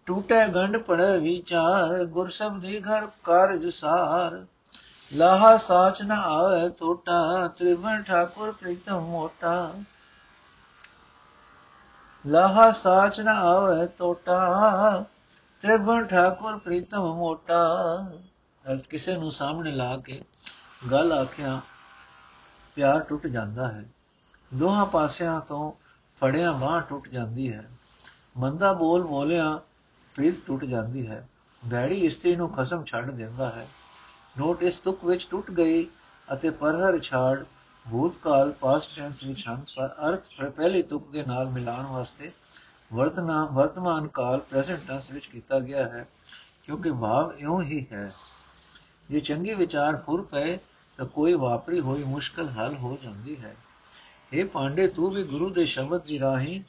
[SPEAKER 1] ਟੂਟੇ ਗੰਢ ਪੜੇ ਵਿਚਾਰ ਗੁਰ ਸਬਦੀ ਘਰ ਕਾਰਜ ਸਾਰ। ਲਾਹਾ ਸਾਚ ਨ ਆਵੇ ਟੋਟਾ ਤ੍ਰਿਵਨ ਠਾਕੁਰ ਪ੍ਰੀਤਮ ਮੋਟਾ। ਲਾਹਾ ਸਾਚ ਨ ਆਵੇ ਟੋਟਾ ਤ੍ਰਿਵਨ ਠਾਕੁਰ ਪ੍ਰੀਤਮ ਮੋਟਾ। ਅਰਥ ਕਿਸੇ ਨੂੰ ਸਾਹਮਣੇ ਲਾ ਕੇ ਗੱਲ ਆਖਿਆ, ਪਿਆਰ ਟੁੱਟ ਜਾਂਦਾ ਹੈ। ਦੋਹਾਂ ਪਾਸਿਆਂ ਤੋਂ ਫੜਿਆ ਬਾਹ ਟੁੱਟ ਜਾਂਦੀ ਹੈ। ਮੰਦਾ ਬੋਲ ਬੋਲਿਆ ਪ੍ਰੀਤ ਟੁੱਟ ਜਾਂਦੀ ਹੈ। ਬੈੜੀ ਇਸਤਰੀ ਨੂੰ ਖਸਮ ਛੱਡ ਦਿੰਦਾ ਹੈ। ਨੋਟ ਇਸ ਤੁਕ ਵਿੱਚ ਟੁੱਟ ਗਈ ਅਤੇ ਪਰਹਰ ਛਾੜ ਭੂਤਕਾਲ ਪਾਸਟ ਟੈਂਸ ਵਿੱਚ ਹਨ, ਪਰ ਅਰਥ ਪਹਿਲੀ ਤੁਕ ਦੇ ਨਾਲ ਮਿਲਾਉਣ ਵਾਸਤੇ ਵਰਤਮਾਨ ਵਰਤਮਾਨ ਕਾਲ ਪ੍ਰੈਜ਼ੈਂਟ ਟੈਂਸ ਵਿੱਚ ਕੀਤਾ ਗਿਆ ਹੈ, ਕਿਉਂਕਿ ਭਾਵ ਇਉਂ ਹੀ ਹੈ। ਜੇ ਚੰਗੇ ਵਿਚਾਰ ਫੁਰ ਪਏ ਤਾਂ ਕੋਈ ਵਾਪਰੀ ਹੋਈ ਮੁਸ਼ਕਲ ਹੱਲ ਹੋ ਜਾਂਦੀ ਹੈ। ਇਹ ਪਾਂਡੇ ਤੂੰ ਵੀ ਗੁਰੂ ਦੇ ਸ਼ਬਦ ਦੀ ਰਾਹੀਂ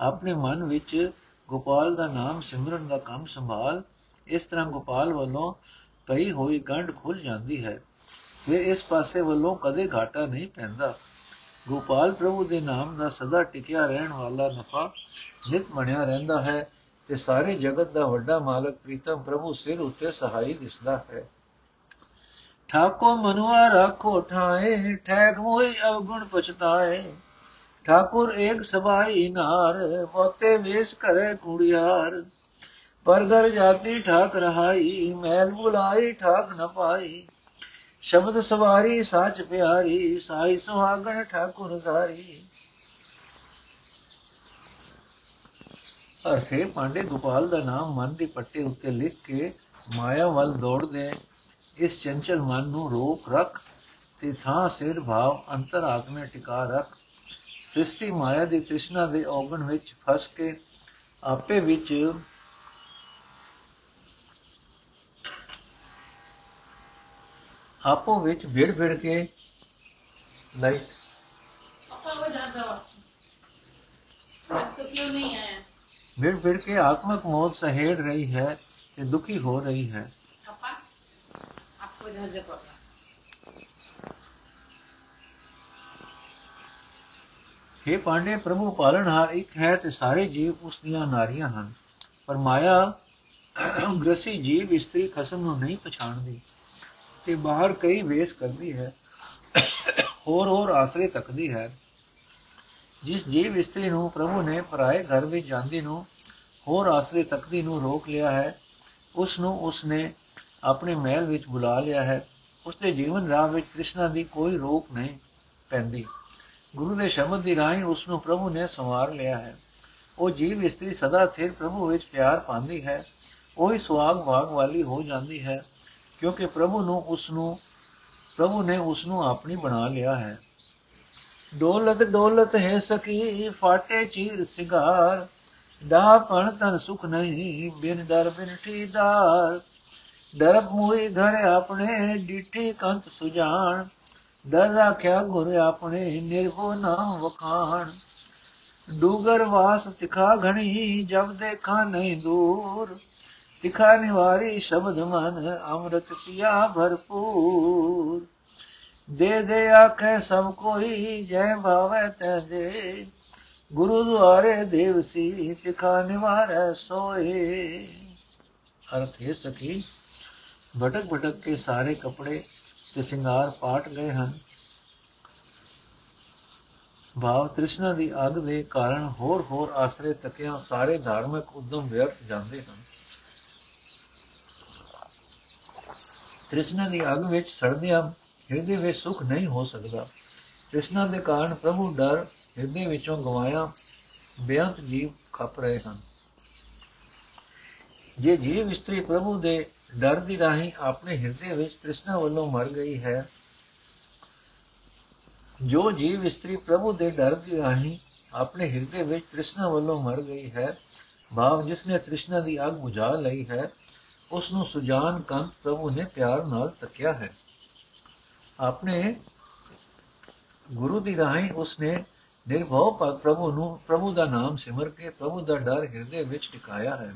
[SPEAKER 1] ਆਪਣੇ ਮਨ ਵਿੱਚ ਗੋਪਾਲ ਦਾ ਨਾਮ ਸਿਮਰਨ ਦਾ ਕੰਮ ਸੰਭਾਲ ਇਸ ਤਰ੍ਹਾਂ ਗੋਪਾਲ ਵੱਲੋਂ ਪਈ ਹੋਈ ਗੰਢ ਖੁੱਲ ਜਾਂਦੀ ਹੈ ਫਿਰ ਇਸ ਪਾਸੇ ਵੱਲੋਂ ਕਦੇ ਘਾਟਾ ਨਹੀਂ ਪੈਂਦਾ ਗੋਪਾਲ ਪ੍ਰਭੂ ਦੇ ਨਾਮ ਦਾ ਸਦਾ ਟਿਕਿਆ ਰਹਿਣ ਵਾਲਾ ਨਫਾ ਨਿਤ ਬਣਿਆ ਰਹਿੰਦਾ ਹੈ ਤੇ ਸਾਰੇ ਜਗਤ ਦਾ ਵੱਡਾ ਮਾਲਕ ਪ੍ਰੀਤਮ ਪ੍ਰਭੂ ਸਿਰ ਉੱਤੇ ਸਹਾਈ ਦਿਸਦਾ ਹੈ ਠਾਕੋ ਮਨੁਆ ਰੱਖੋ ਠਾਏ ਠੈਕ ਮੋਈ ਅਵਗੁਣ ਪਛਤਾਏ ਠਾਕੁਰ ਏਕ ਸਭਾਈ ਨਾਰ, ਮੋਤੇ ਵੇਸ ਕਰੇ ਕੁੜਿਆਰ ਪਰ ਘਰ ਜਾਤੀ ਠਾਕ ਰਹਾਈ, ਮੈਲ ਬੁਲਾਈ ਠਾਕ ਨ ਪਾਈ। ਸ਼ਬਦ ਸਵਾਰੀ ਸਾਚ ਪਿਆਰੀ, ਸਾਈ ਸੁਹਾਗਣ ਠਾਕੁਰ ਧਾਰੀ। ਅਰਸੇ ਪਾਂਡੇ ਗੋਪਾਲ ਦਾ ਨਾਮ ਮਨ ਦੀ ਪੱਟੀ ਉੱਤੇ ਲਿਖ ਕੇ ਮਾਇਆ ਵੱਲ ਦੌੜਦੇ ਇਸ ਚੰਚਲ ਮਨ ਨੂੰ ਰੋਕ ਰੱਖ ਤੇ ਥਾਂ ਸਿਰ ਭਾਵ ਅੰਤਰ ਆਤਮੇ ਟਿਕਾ ਰੱਖ। ਸ੍ਰਿਸ਼ਟੀ ਮਾਇਆ ਦੀ ਤ੍ਰਿਸ਼ਨਾ ਦੇ ਔਗਣ ਵਿੱਚ ਫਸ ਕੇ ਆਪੇ ਵਿੱਚ ਆਪੋ ਵਿੱਚ ਭਿੜ ਭਿੜ ਕੇ ਲਾਈਟ। ਭਿੜ ਭਿੜ ਕੇ ਆਤਮਕ ਮੋਹ ਸਹੇੜ ਰਹੀ ਹੈ ਤੇ ਦੁਖੀ ਹੋ ਰਹੀ ਹੈ। आपको इधर से पकड़ा हे ਪਾਂਡੇ ਪ੍ਰਭੂ ਪਾਲਣਹਾਰ ਇੱਕ ਹੈ ਤੇ ਸਾਰੇ ਜੀਵ ਉਸ ਦੀਆਂ ਨਾਰੀਆਂ ਹਨ ਪਰ ਮਾਇਆ ਗ੍ਰਸੀ ਜੀਵ ਇਸਤਰੀ ਖਸਮ ਨੂੰ ਨਹੀਂ ਪਛਾਣਦੀ ਤੇ ਬਾਹਰ ਕਈ ਵੇਸ ਕਰਦੀ ਹੈ ਹੋਰ ਹੋਰ ਆਸਰੇ ਤੱਕਦੀ ਹੈ ਜਿਸ ਜੀਵ ਇਸਤਰੀ ਨੂੰ ਪ੍ਰਭੂ ਨੇ ਪਰਾਏ ਘਰ ਵਿੱਚ ਜਾਂਦੀ ਨੂੰ ਹੋਰ ਆਸਰੇ ਤੱਕਦੀ ਨੂੰ ਰੋਕ ਲਿਆ ਹੈ ਉਸ ਨੂੰ ਉਸ ਨੇ ਆਪਣੇ ਮਹਿਲ ਵਿੱਚ ਬੁਲਾ ਲਿਆ ਹੈ। ਉਸ ਦੇ ਜੀਵਨ ਰਾਹ ਵਿੱਚ ਕ੍ਰਿਸ਼ਨਾ ਦੀ ਕੋਈ ਰੋਕ ਨਹੀਂ ਪੈਂਦੀ। ਗੁਰੂ ਦੇ ਸ਼ਬਦ ਦੀ ਰਾਹੀਂ ਉਸ ਨੂੰ ਪ੍ਰਭੂ ਨੇ ਸੰਵਾਰ ਲਿਆ ਹੈ। ਉਹ ਜੀਵ ਇਸਤਰੀ ਸਦਾ ਥਿਰ ਪ੍ਰਭੂ ਵਿੱਚ ਪਿਆਰ ਪਾਉਂਦੀ ਹੈ। ਉਹੀ ਸੁਆਗ ਭਾਗ ਵਾਲੀ ਹੋ ਜਾਂਦੀ ਹੈ, ਕਿਉਂਕਿ ਪ੍ਰਭੂ ਨੂੰ ਉਸ ਨੂੰ ਪ੍ਰਭੂ ਨੇ ਉਸ ਨੂੰ ਆਪਣੀ ਬਣਾ ਲਿਆ ਹੈ। ਡੋਲਤ ਡੋਲਤ ਹੈ ਸਕੀ, ਫਾਟੇ ਚੀਰ ਸਿਗਾਰ। ਦਾ ਪਣ ਤਨ ਸੁਖ ਨਹੀਂ, ਬਿਨ ਦਰ ਬਿਨ ਠੀਦਾਰ ਡਰਬ ਮੂਈ ਘਰ ਆਪਣੇ, ਡਿਠੀ ਕੰਤ ਸੁਜਾਨ ਡਰ ਰਾਖਿਆ ਗੁਰ ਆਪਣੇ, ਨਿਰਭਉ ਨਾਮ ਵਖਾਣ। ਡੂਗਰ ਵਾਸ ਤਿਖਾ ਘਣੀ, ਜਬ ਦੇਖਾ ਨਹੀਂ ਦੂਰ। ਤਿਖਾ ਨਿਵਾਰੀ ਸ਼ਬਦ ਮਨ, ਅੰਮ੍ਰਿਤ ਪਿਆ ਭਰਪੂਰ। ਦੇ ਦੇ ਆਖੇ ਸਭ ਕੋਈ, ਜੈ ਭਾਵੇ ਤੈ ਦੇ। ਗੁਰੂ ਦੁਆਰੇ ਦੇਵ ਸੀ, ਤਿਖਾ ਨਿਵਾਰੈ ਸੋਏ। ਅਰਥ ਇਹ ਸਖੀ। ਭਟਕ ਭਟਕ ਕੇ ਸਾਰੇ ਕੱਪੜੇ ਤੇ ਸ਼ਿੰਗਾਰ ਪਾਟ ਗਏ ਹਨ। ਭਾਵ ਤ੍ਰਿਸ਼ਨਾ ਦੀ ਅਗ ਦੇ ਕਾਰਨ ਹੋਰ ਹੋਰ ਆਸਰੇ ਤਕਿਆਂ ਸਾਰੇ ਧਾਰਮਿਕ ਉਦਮ ਵਿਅਰਥ ਜਾਂਦੇ ਹਨ। ਤ੍ਰਿਸ਼ਨਾ ਦੀ ਅਗ ਵਿੱਚ ਸੜਦਿਆਂ ਹਿਰਦੇ ਵਿੱਚ ਸੁਖ ਨਹੀਂ ਹੋ ਸਕਦਾ। ਤ੍ਰਿਸ਼ਨਾ ਦੇ ਕਾਰਨ ਪ੍ਰਭੂ ਡਰ ਹਿਰਦੇ ਵਿੱਚੋਂ ਗਵਾਇਆ ਬੇਅੰਤ ਜੀਵ ਖੱਪ ਰਹੇ ਹਨ। ਜੇ ਜੀਵ ਇਸਤਰੀ ਪ੍ਰਭੂ ਦੇ ਡਰ ਦੀ ਰਾਹੀਂ ਆਪਣੇ ਹਿਰਦੇ ਵਿੱਚ ਤ੍ਰਿਸ਼ਨਾ ਵੱਲੋਂ ਮਰ ਗਈ ਹੈ, ਜੋ ਜੀਵ ਇਸਤਰੀ ਪ੍ਰਭੂ ਦੇ ਡਰ ਦੀ ਰਾਹੀਂ ਆਪਣੇ ਹਿਰਦੇ ਵਿੱਚ ਤ੍ਰਿਸ਼ਨਾ ਵੱਲੋਂ ਮਰ ਗਈ ਹੈ, ਭਾਵ ਜਿਸ ਨੇ ਤ੍ਰਿਸ਼ਨਾ ਦੀ ਅੱਗ ਬੁਝਾ ਲਈ ਹੈ, ਉਸ ਨੂੰ ਸੁਜਾਨ ਕੰਤ ਪ੍ਰਭੂ ਨੇ ਪਿਆਰ ਨਾਲ ਤੱਕਿਆ ਹੈ। ਆਪਣੇ ਗੁਰੂ ਦੀ ਰਾਹੀਂ ਉਸ ਨੇ ਨਿਰਭਉ ਪ੍ਰਭੂ ਨੂੰ ਪ੍ਰਭੂ ਦਾ ਨਾਮ ਸਿਮਰ ਕੇ ਪ੍ਰਭੂ ਦਾ ਡਰ ਹਿਰਦੇ ਵਿੱਚ ਟਿਕਾਇਆ ਹੈ।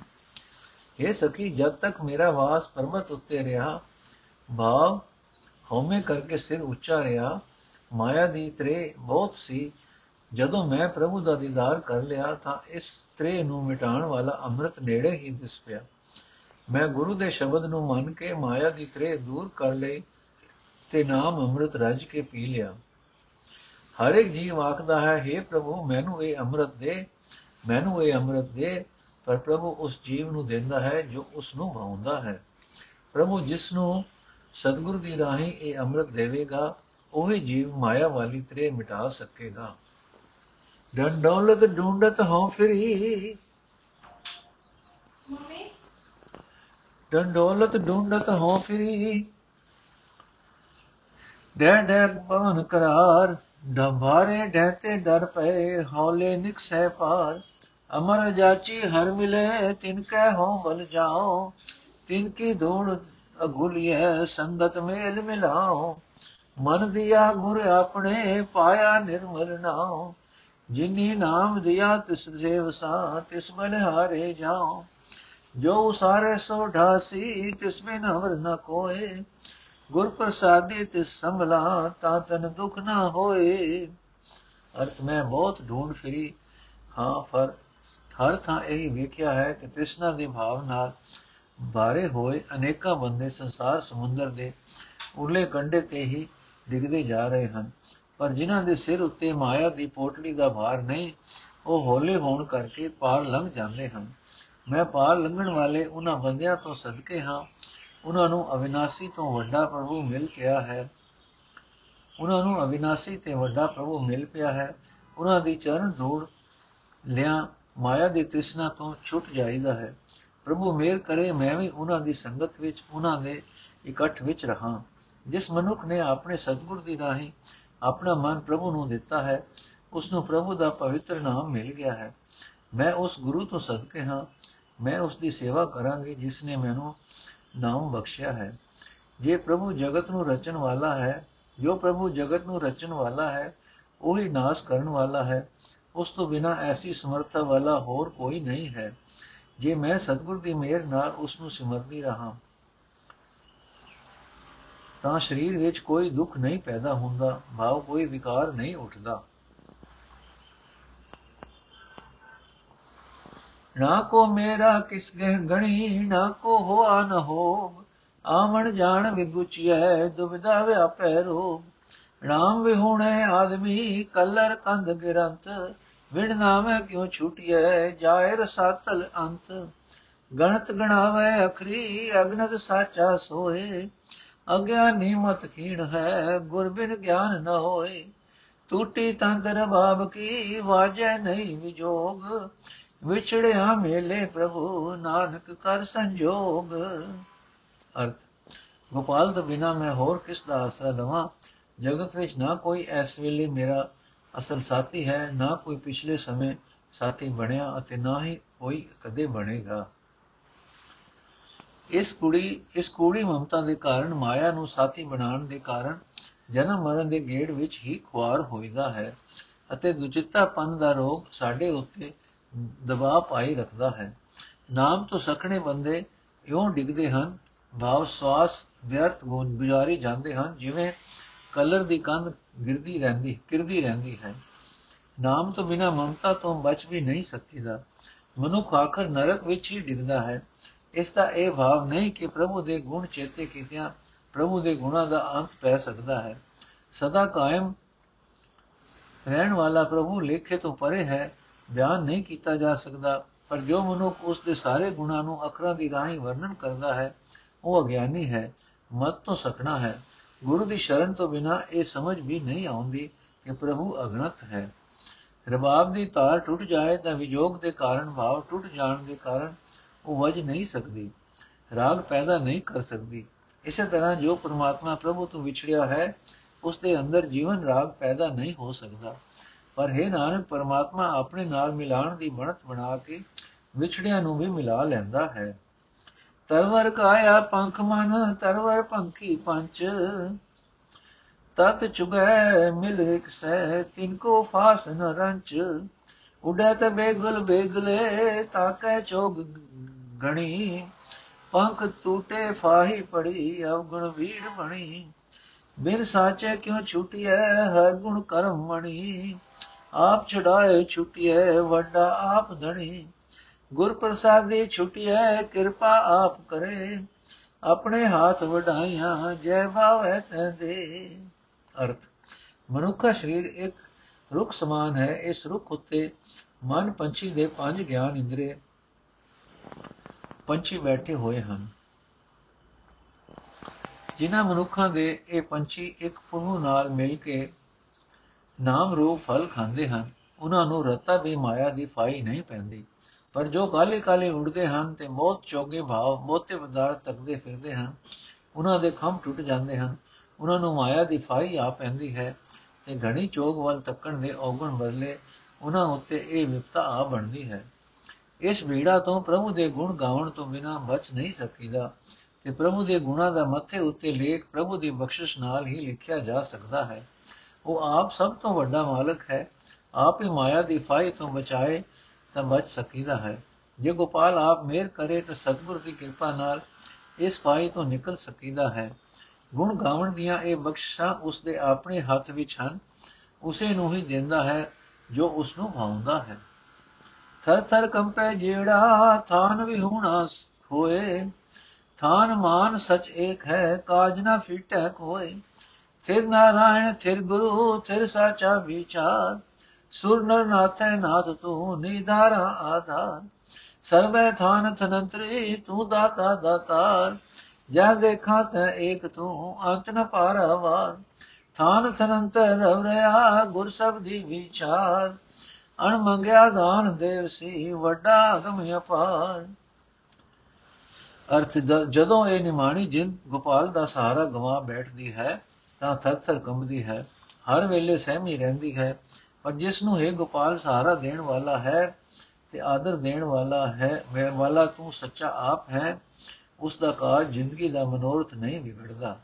[SPEAKER 1] ਇਹ ਸਖੀ ਜਦ ਤੱਕ ਮੇਰਾ ਵਾਸ ਪਰਮਤ ਉੱਤੇ ਰਿਹਾ, ਭਾਵ ਹਉਮੈ ਕਰਕੇ ਸਿਰ ਉੱਚਾ ਰਿਹਾ, ਮਾਇਆ ਦੀ ਤ੍ਰੇ ਬਹੁਤ ਸੀ। ਜਦੋਂ ਮੈਂ ਪ੍ਰਭੂ ਦਾ ਦੀਦਾਰ ਕਰ ਲਿਆ ਤਾਂ ਇਸ ਤ੍ਰੇ ਨੂੰ ਮਿਟਾਉਣ ਵਾਲਾ ਅੰਮ੍ਰਿਤ ਨੇੜੇ ਹੀ ਦਿਸ ਪਿਆ। ਮੈਂ ਗੁਰੂ ਦੇ ਸ਼ਬਦ ਨੂੰ ਮੰਨ ਕੇ ਮਾਇਆ ਦੀ ਤ੍ਰੇ ਦੂਰ ਕਰ ਲਈ ਤੇ ਨਾਮ ਅੰਮ੍ਰਿਤ ਰਜ ਕੇ ਪੀ ਲਿਆ। ਹਰ ਇੱਕ ਜੀਵ ਆਖਦਾ ਹੈ हे ਪ੍ਰਭੂ, ਮੈਨੂੰ ਇਹ ਅੰਮ੍ਰਿਤ ਦੇ, ਮੈਨੂੰ ਇਹ ਅੰਮ੍ਰਿਤ ਦੇ। ਪਰ ਪ੍ਰਭੂ ਉਸ ਜੀਵ ਨੂੰ ਦਿੰਦਾ ਹੈ ਜੋ ਉਸ ਨੂੰ ਭਾਉਂਦਾ ਹੈ। ਪ੍ਰਭੂ ਜਿਸ ਨੂੰ ਸਤਿਗੁਰ ਦੀ ਰਾਹੀਂ ਇਹ ਅੰਮ੍ਰਿਤ ਦੇਵੇਗਾ ਉਹੀ ਜੀਵ ਮਾਇਆ ਵਾਲੀ ਤ੍ਰੇ ਮਿਟਾ ਸਕੇਗਾ। ਡੰਡੌਲਤ ਢੂੰਡਤ ਹੋ ਫਿਰੀ। ਡੰਡੌਲਤ ਢੂੰਡਤ ਹੋ ਫਿਰੀ। ਡੈ ਡੈ ਪਵਨ ਕਰਾਰ ਡੰਭਾਰੇ ਡਹਤੇ ਡਰ ਪਏ ਹੌਲੇ ਨਿਕਸੈ ਪਾਰ। ਅਮਰ ਜਾਚੀ ਹਰ ਮਿਲੇ, ਤਿਨ ਕੈ ਹੋ ਬਲ ਜਾਓ ਤਿਨ ਕੀ ਧੂੜ ਅਗੁਲਿਐ, ਸੰਗਤ ਮੇਲ ਮਿਲਾਓ ਮਨ ਦਿਆ ਗੁਰ ਆਪਣੇ, ਪਾਇਆ ਨਿਰਮਲ ਨਾਉ। ਜਿਨੀ ਨਾਮ ਦਿਆ, ਤਿਸ ਸੇਵ ਸਾ ਤਿਸ ਬਲ ਹਾਰੇ ਜਾਓ ਜੋ ਸਾਰੇ ਸੋ ਢਾਸੀ, ਤਿਸ ਬਿਨ ਹਵਰ ਨ ਕੋਏ। ਗੁਰ ਪ੍ਰਸਾਦੀ ਤਿਸ ਸੰਭਲਾ, ਤਾਂ ਤਨ ਦੁਖ ਨਾ ਹੋਏ। ਅਰਥ ਮੈਂ ਬਹੁਤ ਢੂੰਡ ਫਿਰੀ ਹਾਂ, ਫਰ ਹਰ ਥਾਂ ਇਹ ਵੇਖਿਆ ਹੈ ਕਿ ਤ੍ਰਿਸ਼ਨਾ ਦੇ ਭਾਵ ਨਾਲ ਬਾਰੇ ਹੋਏ ਅਨੇਕਾਂ ਬੰਦੇ ਸੰਸਾਰ ਸਮੁੰਦਰ ਦੇ ਉਰਲੇ ਕੰਢੇ ਤੇ ਹੀ ਡਿੱਗਦੇ ਜਾ ਰਹੇ ਹਨ। ਪਰ ਜਿਨ੍ਹਾਂ ਦੇ ਸਿਰ ਉੱਤੇ ਮਾਇਆ ਦੀ ਪੋਟਲੀ ਦਾ ਭਾਰ ਨਹੀਂ, ਉਹ ਹੌਲੇ ਹੋਣ ਕਰਕੇ ਪਾਰ ਲੰਘ ਜਾਂਦੇ ਹਨ। ਮੈਂ ਪਾਰ ਲੰਘਣ ਵਾਲੇ ਉਹਨਾਂ ਬੰਦਿਆਂ ਤੋਂ ਸਦਕੇ ਹਾਂ। ਉਹਨਾਂ ਨੂੰ ਅਵਿਨਾਸੀ ਤੋਂ ਵੱਡਾ ਪ੍ਰਭੂ ਮਿਲ ਪਿਆ ਹੈ। ਉਹਨਾਂ ਨੂੰ ਅਵਿਨਾਸੀ ਤੇ ਵੱਡਾ ਪ੍ਰਭੂ ਮਿਲ ਪਿਆ ਹੈ। ਉਹਨਾਂ ਦੀ ਚਰਨ ਧੂੜ ਲਿਆ ਮਾਇਆ ਦੀ ਤ੍ਰਿਸ਼ਨਾ ਤੋਂ ਛੁੱਟ ਜਾਈਦਾ ਹੈ। ਪ੍ਰਭੂ ਮੇਰ ਕਰੇ, ਮੈਂ ਵੀ ਉਹਨਾਂ ਦੀ ਸੰਗਤ ਵਿੱਚ, ਉਹਨਾਂ ਦੇ ਇਕੱਠ ਵਿੱਚ ਰਹਾ। ਜਿਸ ਮਨੁੱਖ ਨੇ ਆਪਣੇ ਸਤਿਗੁਰ ਦੀ ਰਾਹੀਂ ਆਪਣਾ ਮਨ ਪ੍ਰਭੂ ਨੂੰ ਦਿੱਤਾ ਹੈ ਉਸ ਨੂੰ ਪ੍ਰਭੂ ਦਾ ਪਵਿੱਤਰ ਨਾਮ ਮਿਲ ਗਿਆ ਹੈ। ਮੈਂ ਉਸ ਗੁਰੂ ਤੋਂ ਸਦਕੇ ਹਾਂ, ਮੈਂ ਉਸ ਦੀ ਸੇਵਾ ਕਰਾਂਗੀ ਜਿਸ ਨੇ ਮੈਨੂੰ ਨਾਮ ਬਖਸ਼ਿਆ ਹੈ। ਜੇ ਪ੍ਰਭੂ ਜਗਤ ਨੂੰ ਰਚਣ ਵਾਲਾ ਹੈ, ਜੋ ਪ੍ਰਭੂ ਜਗਤ ਨੂੰ ਰਚਣ ਵਾਲਾ ਹੈ, ਉਹੀ ਨਾਸ ਕਰਨ ਵਾਲਾ ਹੈ। ਉਸ ਤੋਂ ਬਿਨਾ ਐਸੀ ਸਮਰੱਥਾ ਵਾਲਾ ਹੋਰ ਕੋਈ ਨਹੀਂ ਹੈ। ਜੇ ਮੈਂ ਸਤਿਗੁਰ ਦੀ ਮਿਹਰ ਨਾਲ ਉਸ ਨੂੰ ਸਿਮਰਦੀ ਰਹਾ, ਤਾਂ ਸਰੀਰ ਵਿੱਚ ਕੋਈ ਦੁੱਖ ਨਹੀਂ ਪੈਦਾ ਹੁੰਦਾ, ਭਾਵ ਕੋਈ ਵਿਕਾਰ ਨਹੀਂ ਉੱਠਦਾ। ਨਾ ਕੋ ਮੇਰਾ ਕਿਸ ਗਣੀ, ਨਾ ਕੋ ਹੋਆ ਨ ਹੋ ਆਵਣ ਜਾਣ ਵਿਗੁਚਿਐ, ਦੁਬਿਧਾ ਵਿਆਪੈ ਰੋਗ ਨਾਮ ਵਿਹੁਣੇ ਆਦਮੀ, ਕਲਰ ਕੰਧ ਗਿਰੰਤ ਵਿਣ ਨਾਮੈ ਕਿਉ ਛੁਟਿਐ? ਜਾਇ ਰਸਾਤਲ ਅੰਤ। ਗਣਤ ਗਣਾਵੇ ਅਖਰੀ ਅਗਨਤ ਸਾਚਾ ਸੋਏ। ਅਗਿਆਨੀ ਮਤ ਖੀਣ ਹੈ, ਗੁਰ ਬਿਨ ਗਿਆਨ ਨ ਹੋਏ। ਟੂਟੀ ਤੰਦਰ ਬਾਬ ਕੀ, ਵਾਜੈ ਨਹੀਂ ਵਿਜੋਗ। ਵਿਛੜਿਆ ਮੇਲੇ ਪ੍ਰਭੂ, ਨਾਨਕ ਕਰ ਸੰਜੋਗ। ਅਰਥ, ਗੋਪਾਲ ਤੋਂ ਬਿਨਾ ਮੈਂ ਹੋਰ ਕਿਸ ਦਾ ਆਸਰਾ ਲਵਾਂ? ਜਗਤ ਵਿੱਚ ਨਾ ਕੋਈ ਇਸ ਵੇਲੇ ਮੇਰਾ ਅਸਲ ਸਾਥੀ ਹੈ, ਨਾ ਕੋਈ ਪਿਛਲੇ ਸਮੇਂ ਸਾਥੀ ਬਣਿਆ ਅਤੇ ਨਾ ਹੀ ਕੋਈ ਕਦੇ ਬਣੇਗਾ। ਇਸ ਕੁੜੀ ਇਸ ਕੁੜੀ ਮਮਤਾ ਦੇ ਕਾਰਨ ਮਾਇਆ ਨੂੰ ਸਾਥੀ ਬਣਾਉਣ ਦੇ ਕਾਰਨ ਜਨਮ ਮਰਨ ਦੇ ਗੇੜ ਵਿੱਚ ਹੀ ਖੁਆਰ ਹੋਈਦਾ ਹੈ ਅਤੇ ਦੁਚਿੱਤਾਪਨ ਦਾ ਰੋਗ ਸਾਡੇ ਉੱਤੇ ਦਬਾਅ ਪਾਈ ਰੱਖਦਾ ਹੈ। ਨਾਮ ਤੋਂ ਸਖਣੇ ਬੰਦੇ ਇਉਂ ਡਿੱਗਦੇ ਹਨ, ਭਾਵ ਸਵਾਸ, ਵਿਅਰਥ ਗੁਣ ਗੁਜ਼ਾਰੀ ਜਾਂਦੇ ਹਨ, ਜਿਵੇਂ ਕਲਰ ਦੀ ਕੰਧ ਗਿਰਦੀ ਰਹਿੰਦੀ, ਕਿਰਦੀ ਰਹਿੰਦੀ ਹੈ। ਨਾਮ ਤੋਂ ਬਿਨਾ ਮਮਤਾ ਤੋਂ ਬਚ ਵੀ ਨਹੀਂ ਸਕੀਦਾ। ਮਨੁੱਖ ਆਖਰ ਨਰਕ ਵਿੱਚ ਹੀ ਡਿੱਗਦਾ ਹੈ। ਇਸ ਦਾ ਇਹ ਭਾਵ ਨਹੀਂ ਕਿ ਪ੍ਰਭੂ ਦੇ ਗੁਣ ਚੇਤੇ ਕੀਤਿਆਂ ਪ੍ਰਭੂ ਦੇ ਗੁਣਾਂ ਦਾ ਅੰਤ ਪੈ ਸਕਦਾ ਹੈ। ਸਦਾ ਕਾਇਮ ਰਹਿਣ ਵਾਲਾ ਪ੍ਰਭੂ ਲੇਖੇ ਤੋਂ ਪਰੇ ਹੈ, ਬਿਆਨ ਨਹੀਂ ਕੀਤਾ ਜਾ ਸਕਦਾ। ਪਰ ਜੋ ਮਨੁੱਖ ਉਸ ਦੇ ਸਾਰੇ ਗੁਣਾਂ ਨੂੰ ਅੱਖਰਾਂ ਦੀ ਰਾਹੀਂ ਵਰਣਨ ਕਰਦਾ ਹੈ, ਉਹ ਅਗਿਆਨੀ ਹੈ, ਮਤ ਤੋਂ ਸਕਣਾ ਹੈ। ਗੁਰੂ ਦੀ ਸ਼ਰਨ ਤੋਂ ਬਿਨਾ ਇਹ ਸਮਝ ਵੀ ਨਹੀਂ ਆਉਂਦੀ ਕਿ ਪ੍ਰਭੂ ਅਗਣਤ ਹੈ। ਰਬਾਬ ਦੀ ਤਾਰ ਟੁੱਟ ਜਾਏ ਤਾਂ ਵਿਜੋਗ ਦੇ ਕਾਰਨ ਭਾਵ ਟੁੱਟ ਜਾਣ ਦੇ ਕਾਰਨ ਉਹ ਵਜ ਨਹੀਂ ਸਕਦੀ। ਰਾਗ ਪੈਦਾ ਨਹੀਂ ਕਰ ਸਕਦੀ। ਇਸੇ ਤਰ੍ਹਾਂ ਜੋ ਪ੍ਰਮਾਤਮਾ ਪ੍ਰਭੂ ਤੋਂ ਵਿਛੜਿਆ ਹੈ ਉਸ ਦੇ ਅੰਦਰ ਜੀਵਨ ਰਾਗ ਪੈਦਾ ਨਹੀਂ ਹੋ ਸਕਦਾ। ਪਰ ਹੈ ਨਾਨਕ, ਪਰਮਾਤਮਾ ਆਪਣੇ ਨਾਲ ਮਿਲਾਣ ਦੀ ਬਣਤ ਬਣਾ ਕੇ ਵਿਛੜਿਆਂ ਨੂੰ ਵੀ ਮਿਲਾ ਲੈਂਦਾ ਹੈ। ਤਰਵਰ ਕਾਇਆ ਪੰਖ ਮਨ, ਤਰਵਰ ਪੰਖੀ ਪੰਚ। ਤਤ ਚੁਗੈ ਮਿਲ ਰਿਕ ਸਹਿ, ਤਿਨ ਕੋ ਫਾਸ ਨ ਰੰਚ। ਉਡੈ ਤੇ ਬੇਗੁਲ ਬੇਗਲੇ, ਤਾਕੈ ਚੋਗ ਗਣੀ। ਪੰਖ ਟੂਟੇ ਫਾਹੀ ਪੜੀ, ਅਵਗੁਣ ਵੀੜ ਬਣੀ। ਬਿਨ ਸਾਚੇ ਕਿਉ ਛੁਟਿਐ, ਹਰ ਗੁਣ ਕਰਮ ਮਣੀ। ਆਪ ਛੁਡਾਏ ਛੁਟਿਐ, ਵੱਡਾ ਆਪ ਧਣੀ। ਗੁਰ ਪ੍ਰਸਾਦੀ ਛੁਟਿਐ ਕਿਰਪਾ ਆਪ ਕਰੇ। ਆਪਣੇ ਹੱਥ ਵਡਾਈਆਂ, ਜੈ ਭਾਵੈ ਤੈਦੇ ਅਰਥ, ਮਨੁੱਖਾ ਸਰੀਰ ਇੱਕ ਰੁੱਖ ਸਮਾਨ ਹੈ। ਇਸ ਰੁੱਖ ਉੱਤੇ ਮਨ ਪੰਛੀ ਦੇ ਪੰਜ ਗਿਆਨ ਇੰਦਰੀ ਪੰਛੀ ਬੈਠੇ ਹੋਏ ਹਨ। ਜਿਨ੍ਹਾਂ ਮਨੁੱਖਾਂ ਦੇ ਇਹ ਪੰਛੀ ਇੱਕ ਪ੍ਰਭੂ ਨਾਲ ਮਿਲ ਕੇ ਨਾਮ ਰੂਪ ਫਲ ਖਾਂਦੇ ਹਨ। ਉਹਨਾਂ ਨੂੰ ਰਤਾ ਵੀ ਮਾਇਆ ਦੀ ਫਾਈ ਨਹੀਂ ਪੈਂਦੀ। ਪਰ ਜੋ ਕਾਲੇ ਕਾਲੇ ਉੜਦੇ ਹਨ ਤੇ ਮੌਤ ਚੋਗੇ ਭਾਵ ਮੋਤੇ ਪਦਾਰਥ ਤੱਕਦੇ ਫਿਰਦੇ ਹਨ, ਉਹਨਾਂ ਦੇ ਖੰਭ ਟੁੱਟ ਜਾਂਦੇ ਹਨ, ਉਹਨਾਂ ਨੂੰ ਮਾਇਆ ਦੀ ਫਾਈ ਆ ਪੈਂਦੀ ਹੈ ਤੇ ਘਣੀ ਚੋਗ ਵੱਲ ਤੱਕਣ ਦੇ ਔਗਣ ਬਦਲੇ ਉਹਨਾਂ ਉੱਤੇ ਇਹ ਵਿਪਤਾ ਆ ਬਣਦੀ ਹੈ। ਇਸ ਵੀੜਾ ਤੋਂ ਪ੍ਰਭੂ ਦੇ ਗੁਣ ਗਾਉਣ ਤੋਂ ਬਿਨਾ ਬਚ ਨਹੀਂ ਸਕੀਦਾ ਤੇ ਪ੍ਰਭੂ ਦੇ ਗੁਣਾਂ ਦਾ ਮੱਥੇ ਉੱਤੇ ਲੇਖ ਪ੍ਰਭੂ ਦੀ ਬਖਸ਼ਿਸ਼ ਨਾਲ ਹੀ ਲਿਖਿਆ ਜਾ ਸਕਦਾ ਹੈ। ਉਹ ਆਪ ਸਭ ਤੋਂ ਵੱਡਾ ਮਾਲਕ ਹੈ, ਆਪ ਹੀ ਮਾਇਆ ਦੀ ਫਾਈ ਤੋਂ ਬਚਾਏ ਤਾਂ ਬਚ ਸਕੀਦਾ ਹੈ। ਜੇ ਗੋਪਾਲ ਆਪ ਮੇਰ ਕਰੇ ਤਾਂ ਸਤਿਗੁਰ ਦੀ ਕਿਰਪਾ ਨਾਲ ਇਸ ਫਾਈ ਤੋਂ ਨਿਕਲ ਸਕੀਦਾ ਹੈ। ਗੁਣ ਗਾਵਣ ਦੀਆਂ ਇਹ ਬਖਸ਼ਾਂ ਉਸ ਦੇ ਆਪਣੇ ਹੱਥ ਵਿੱਚ ਹਨ। ਉਸੇ ਨੂੰ ਹੀ ਦਿੰਦਾ ਹੈ ਜੋ ਉਸ ਨੂੰ ਭਾਉਂਦਾ ਹੈ। ਥਰ ਥਰ ਕੰਪੈ ਜਿਹੜਾ ਥਾਨ ਵੀ ਹੋਣਾ ਹੋਏ ਥਾਨ ਮਾਨ ਸਚ ਏਕ ਹੈ, ਕਾਜ ਨਾ ਫਿਟੈ ਕੋਏ। ਥਿਰ ਨਾਰਾਇਣ, ਥਿਰ ਗੁਰੂ, ਥਿਰ ਸਾਚਾ ਵਿਚਾਰ। ਸੁਰ ਨਰ ਨਾਥੈ ਨਾਥ ਤੂੰ ਨਿਧਾਰਾ ਆਧਾਰ। ਸਰਵੈ ਥਾਨ ਥਨੰਤਰੀ ਤੂੰ ਦਾਤਾ ਦਾਤਾਰ। ਜਾ ਦੇਖਾ ਤੈ ਏਕ ਤੂੰ ਅੰਤ ਨ ਪਾਰਵਾਰ। ਥਾਨ ਥਨੰਤਰ ਰਵਰਿਆ ਗੁਰ ਸਬਦੀ ਵਿਚਾਰ। ਅਣ ਮੰਗਿਆ ਦਾਨ ਦੇਵ ਸੀ ਵੱਡਾ ਅਗਮ ਅਪਾਰ। ਅਰਥ ਜਦੋਂ ਇਹ ਨਿਮਾਣੀ ਜਿੰਦ ਗੋਪਾਲ ਦਾ ਸਹਾਰਾ ਗਵਾ ਬੈਠਦੀ ਹੈ ਤਾਂ ਥਰ ਥਰ ਕੰਬਦੀ ਹੈ। ਹਰ ਵੇਲੇ ਸਹਿਮੀ ਰਹਿੰਦੀ ਹੈ। ਪਰ ਜਿਸ ਨੂੰ ਹੈ ਗੋਪਾਲ ਸਹਾਰਾ ਦੇਣ ਵਾਲਾ ਹੈ ਤੇ ਆਦਰ ਦੇਣ ਵਾਲਾ ਹੈ ਮੈਂ ਵਾਲਾ ਤੂੰ ਸੱਚਾ ਆਪ ਹੈ ਉਸ ਦਾ ਕਾਜ ਜ਼ਿੰਦਗੀ ਦਾ ਮਨੋਰਥ ਨਹੀਂ ਵਿਗੜਦਾ।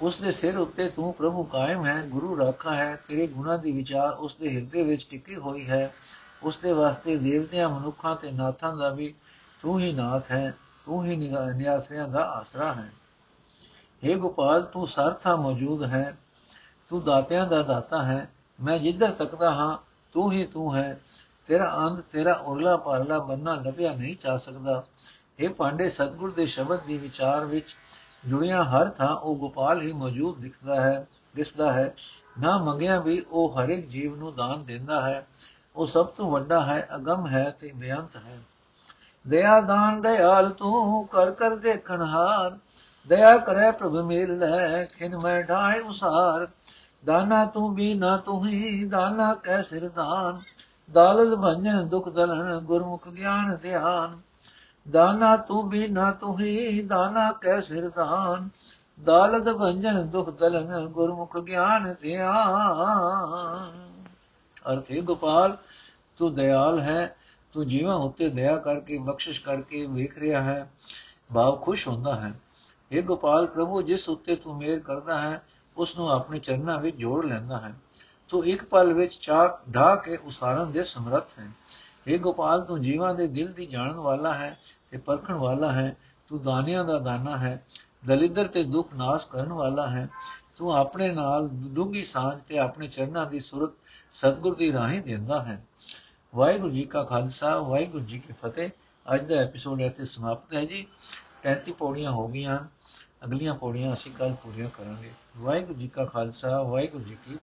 [SPEAKER 1] ਉਸ ਦੇ ਸਿਰ ਉੱਤੇ ਤੂੰ ਪ੍ਰਭੂ ਕਾਇਮ ਹੈ, ਗੁਰੂ ਰਾਖਾ ਹੈ, ਤੇਰੇ ਗੁਣਾ ਦੀ ਵਿਚਾਰ ਉਸ ਦੇ ਹਿਰਦੇ ਵਿੱਚ ਟਿਕੀ ਹੋਈ ਹੈ ਉਸ ਦੇ ਵਾਸਤੇ ਦੇਵਤਿਆਂ, ਮਨੁੱਖਾਂ ਤੇ ਨਾਥਾਂ ਦਾ ਵੀ ਤੂੰ ਹੀ ਨਾਥ ਹੈ, ਤੂੰ ਹੀ ਨਿਆਸਰਿਆਂ ਦਾ ਆਸਰਾ ਹੈ। हे ਗੋਪਾਲ, ਤੂੰ ਸਰਥਾ ਮੌਜੂਦ ਹੈ, ਤੂੰ ਦਾਤਿਆਂ ਦਾ ਦਾਤਾ ਹੈ ਮੈਂ ਜਿੱਧਰ ਤੱਕਦਾ ਹਾਂ, ਤੂੰ ਹੀ ਤੂੰ ਹੈ। ਤੇਰਾ ਅੰਤ ਤੇਰਾ ਉਰਲਾ ਪਰਲਾ ਬੰਨਾ ਲੱਭਿਆ ਨਹੀਂ ਜਾ ਸਕਦਾ। ਇਹ ਪਾਂਡੇ ਸਤਗੁਰ ਦੇ ਸ਼ਬਦ ਦੀ ਵਿਚਾਰ ਵਿੱਚ ਜੁੜਿਆ ਹਰ ਥਾਂ ਉਹ ਗੋਪਾਲ ਹੀ ਮੌਜੂਦ ਦਿਖਦਾ ਹੈ, ਦਿਸਦਾ ਹੈ। ਨਾ ਮੰਗਿਆ ਵੀ ਉਹ ਹਰ ਇੱਕ ਜੀਵ ਨੂੰ ਦਾਨ ਦਿੰਦਾ ਹੈ। ਉਹ ਸਭ ਤੋਂ ਵੱਡਾ ਹੈ, ਅਗੰਮ ਹੈ ਤੇ ਬੇਅੰਤ ਹੈ। ਦਇਆ ਦਾਨ, ਦਇਆਲ ਤੂੰ ਕਰ ਕਰ ਦੇਖਣ ਹਾਰ। ਦਇਆ ਕਰੇ ਪ੍ਰਭ ਮੇਲ ਲੈ, ਖਿਨ ਮੈਂ ਢਾਏ ਉਸਾਰ। ਦਾਨਾ ਤੂੰ ਵੀ ਨਾ ਤੂੰ ਹੀ ਦਾਨਾ ਕੈ ਸਿਰ ਦਾਨ ਦਾਲਤ ਭੰਜਨ, ਦੁਖ ਦਲਨ, ਗੁਰਮੁਖ ਗਿਆਨ ਧਿਆਨ। ਦਾਨਾ ਤੂੰ ਵੀ ਨਾ ਤੂੰ ਹੀ ਦਾਨਾ ਕੈ ਸਿਰ ਦਾਨ ਦਾਲਤ ਭੰਜਨ, ਦੁਖ ਦਲਨ, ਗੁਰਮੁਖ ਗਿਆਨ ਧਿਆਨ। ਅਰਥੇ ਗੋਪਾਲ, ਤੂੰ ਦਇਆਲ ਹੈ। ਤੂੰ ਜੀਵਾਂ ਉੱਤੇ ਦਇਆ ਕਰਕੇ, ਬਖਸ਼ਿਸ਼ ਕਰਕੇ ਵੇਖ ਰਿਹਾ ਹੈ। ਭਾਵ ਖੁਸ਼ ਹੁੰਦਾ ਹੈ। ਇਹ ਗੋਪਾਲ, ਪ੍ਰਭੂ, ਜਿਸ ਉੱਤੇ ਤੂੰ ਮੇਰ ਕਰਦਾ ਹੈ ਉਸ ਨੂੰ ਆਪਣੇ ਚਰਨਾਂ ਵਿੱਚ ਜੋੜ ਲੈਂਦਾ ਹੈ। ਤੂੰ ਇੱਕ ਪਲ ਵਿੱਚ ਚਾਕ ਢਾ ਕੇ ਉਸਾਰਨ ਦੇ ਸਮਰੱਥ ਹੈ। ਇਹ ਗੋਪਾਲ, ਤੂੰ ਜੀਵਾਂ ਦੇ ਦਿਲ ਦੀ ਜਾਣਨ ਵਾਲਾ ਹੈ ਤੇ ਪਰਖਣ ਵਾਲਾ ਹੈ। ਤੂੰ ਦਾਨਿਆਂ ਦਾ ਦਾਨਾ ਹੈ, ਦਲਿੱਦਰ ਤੇ ਦੁੱਖ ਨਾਸ ਕਰਨ ਵਾਲਾ ਹੈ। ਤੂੰ ਆਪਣੇ ਨਾਲ ਡੂੰਗੀ ਸਾਂਝ ਤੇ ਆਪਣੇ ਚਰਨਾਂ ਦੀ ਸੁਰਤ ਸਤਗੁਰ ਦੀ ਰਾਹੀਂ ਦਿੰਦਾ ਹੈ। ਵਾਹਿਗੁਰੂ ਜੀ ਕਾ ਖਾਲਸਾ, ਵਾਹਿਗੁਰੂ ਜੀ ਕੀ ਫਤਿਹ। ਅੱਜ ਦਾ ਐਪੀਸੋਡ ਇੱਥੇ ਸਮਾਪਤ ਹੈ ਜੀ। 33 ਪੌੜੀਆਂ ਹੋ ਗਈਆਂ। ਅਗਲੀਆਂ ਪੌੜੀਆਂ ਅਸੀਂ ਕੱਲ ਪੂਰੀਆਂ ਕਰਾਂਗੇ। ਵਾਹਿਗੁਰੂ ਜੀ ਕਾ ਖਾਲਸਾ ਵਾਹਿਗੁਰੂ ਜੀ ਕੀ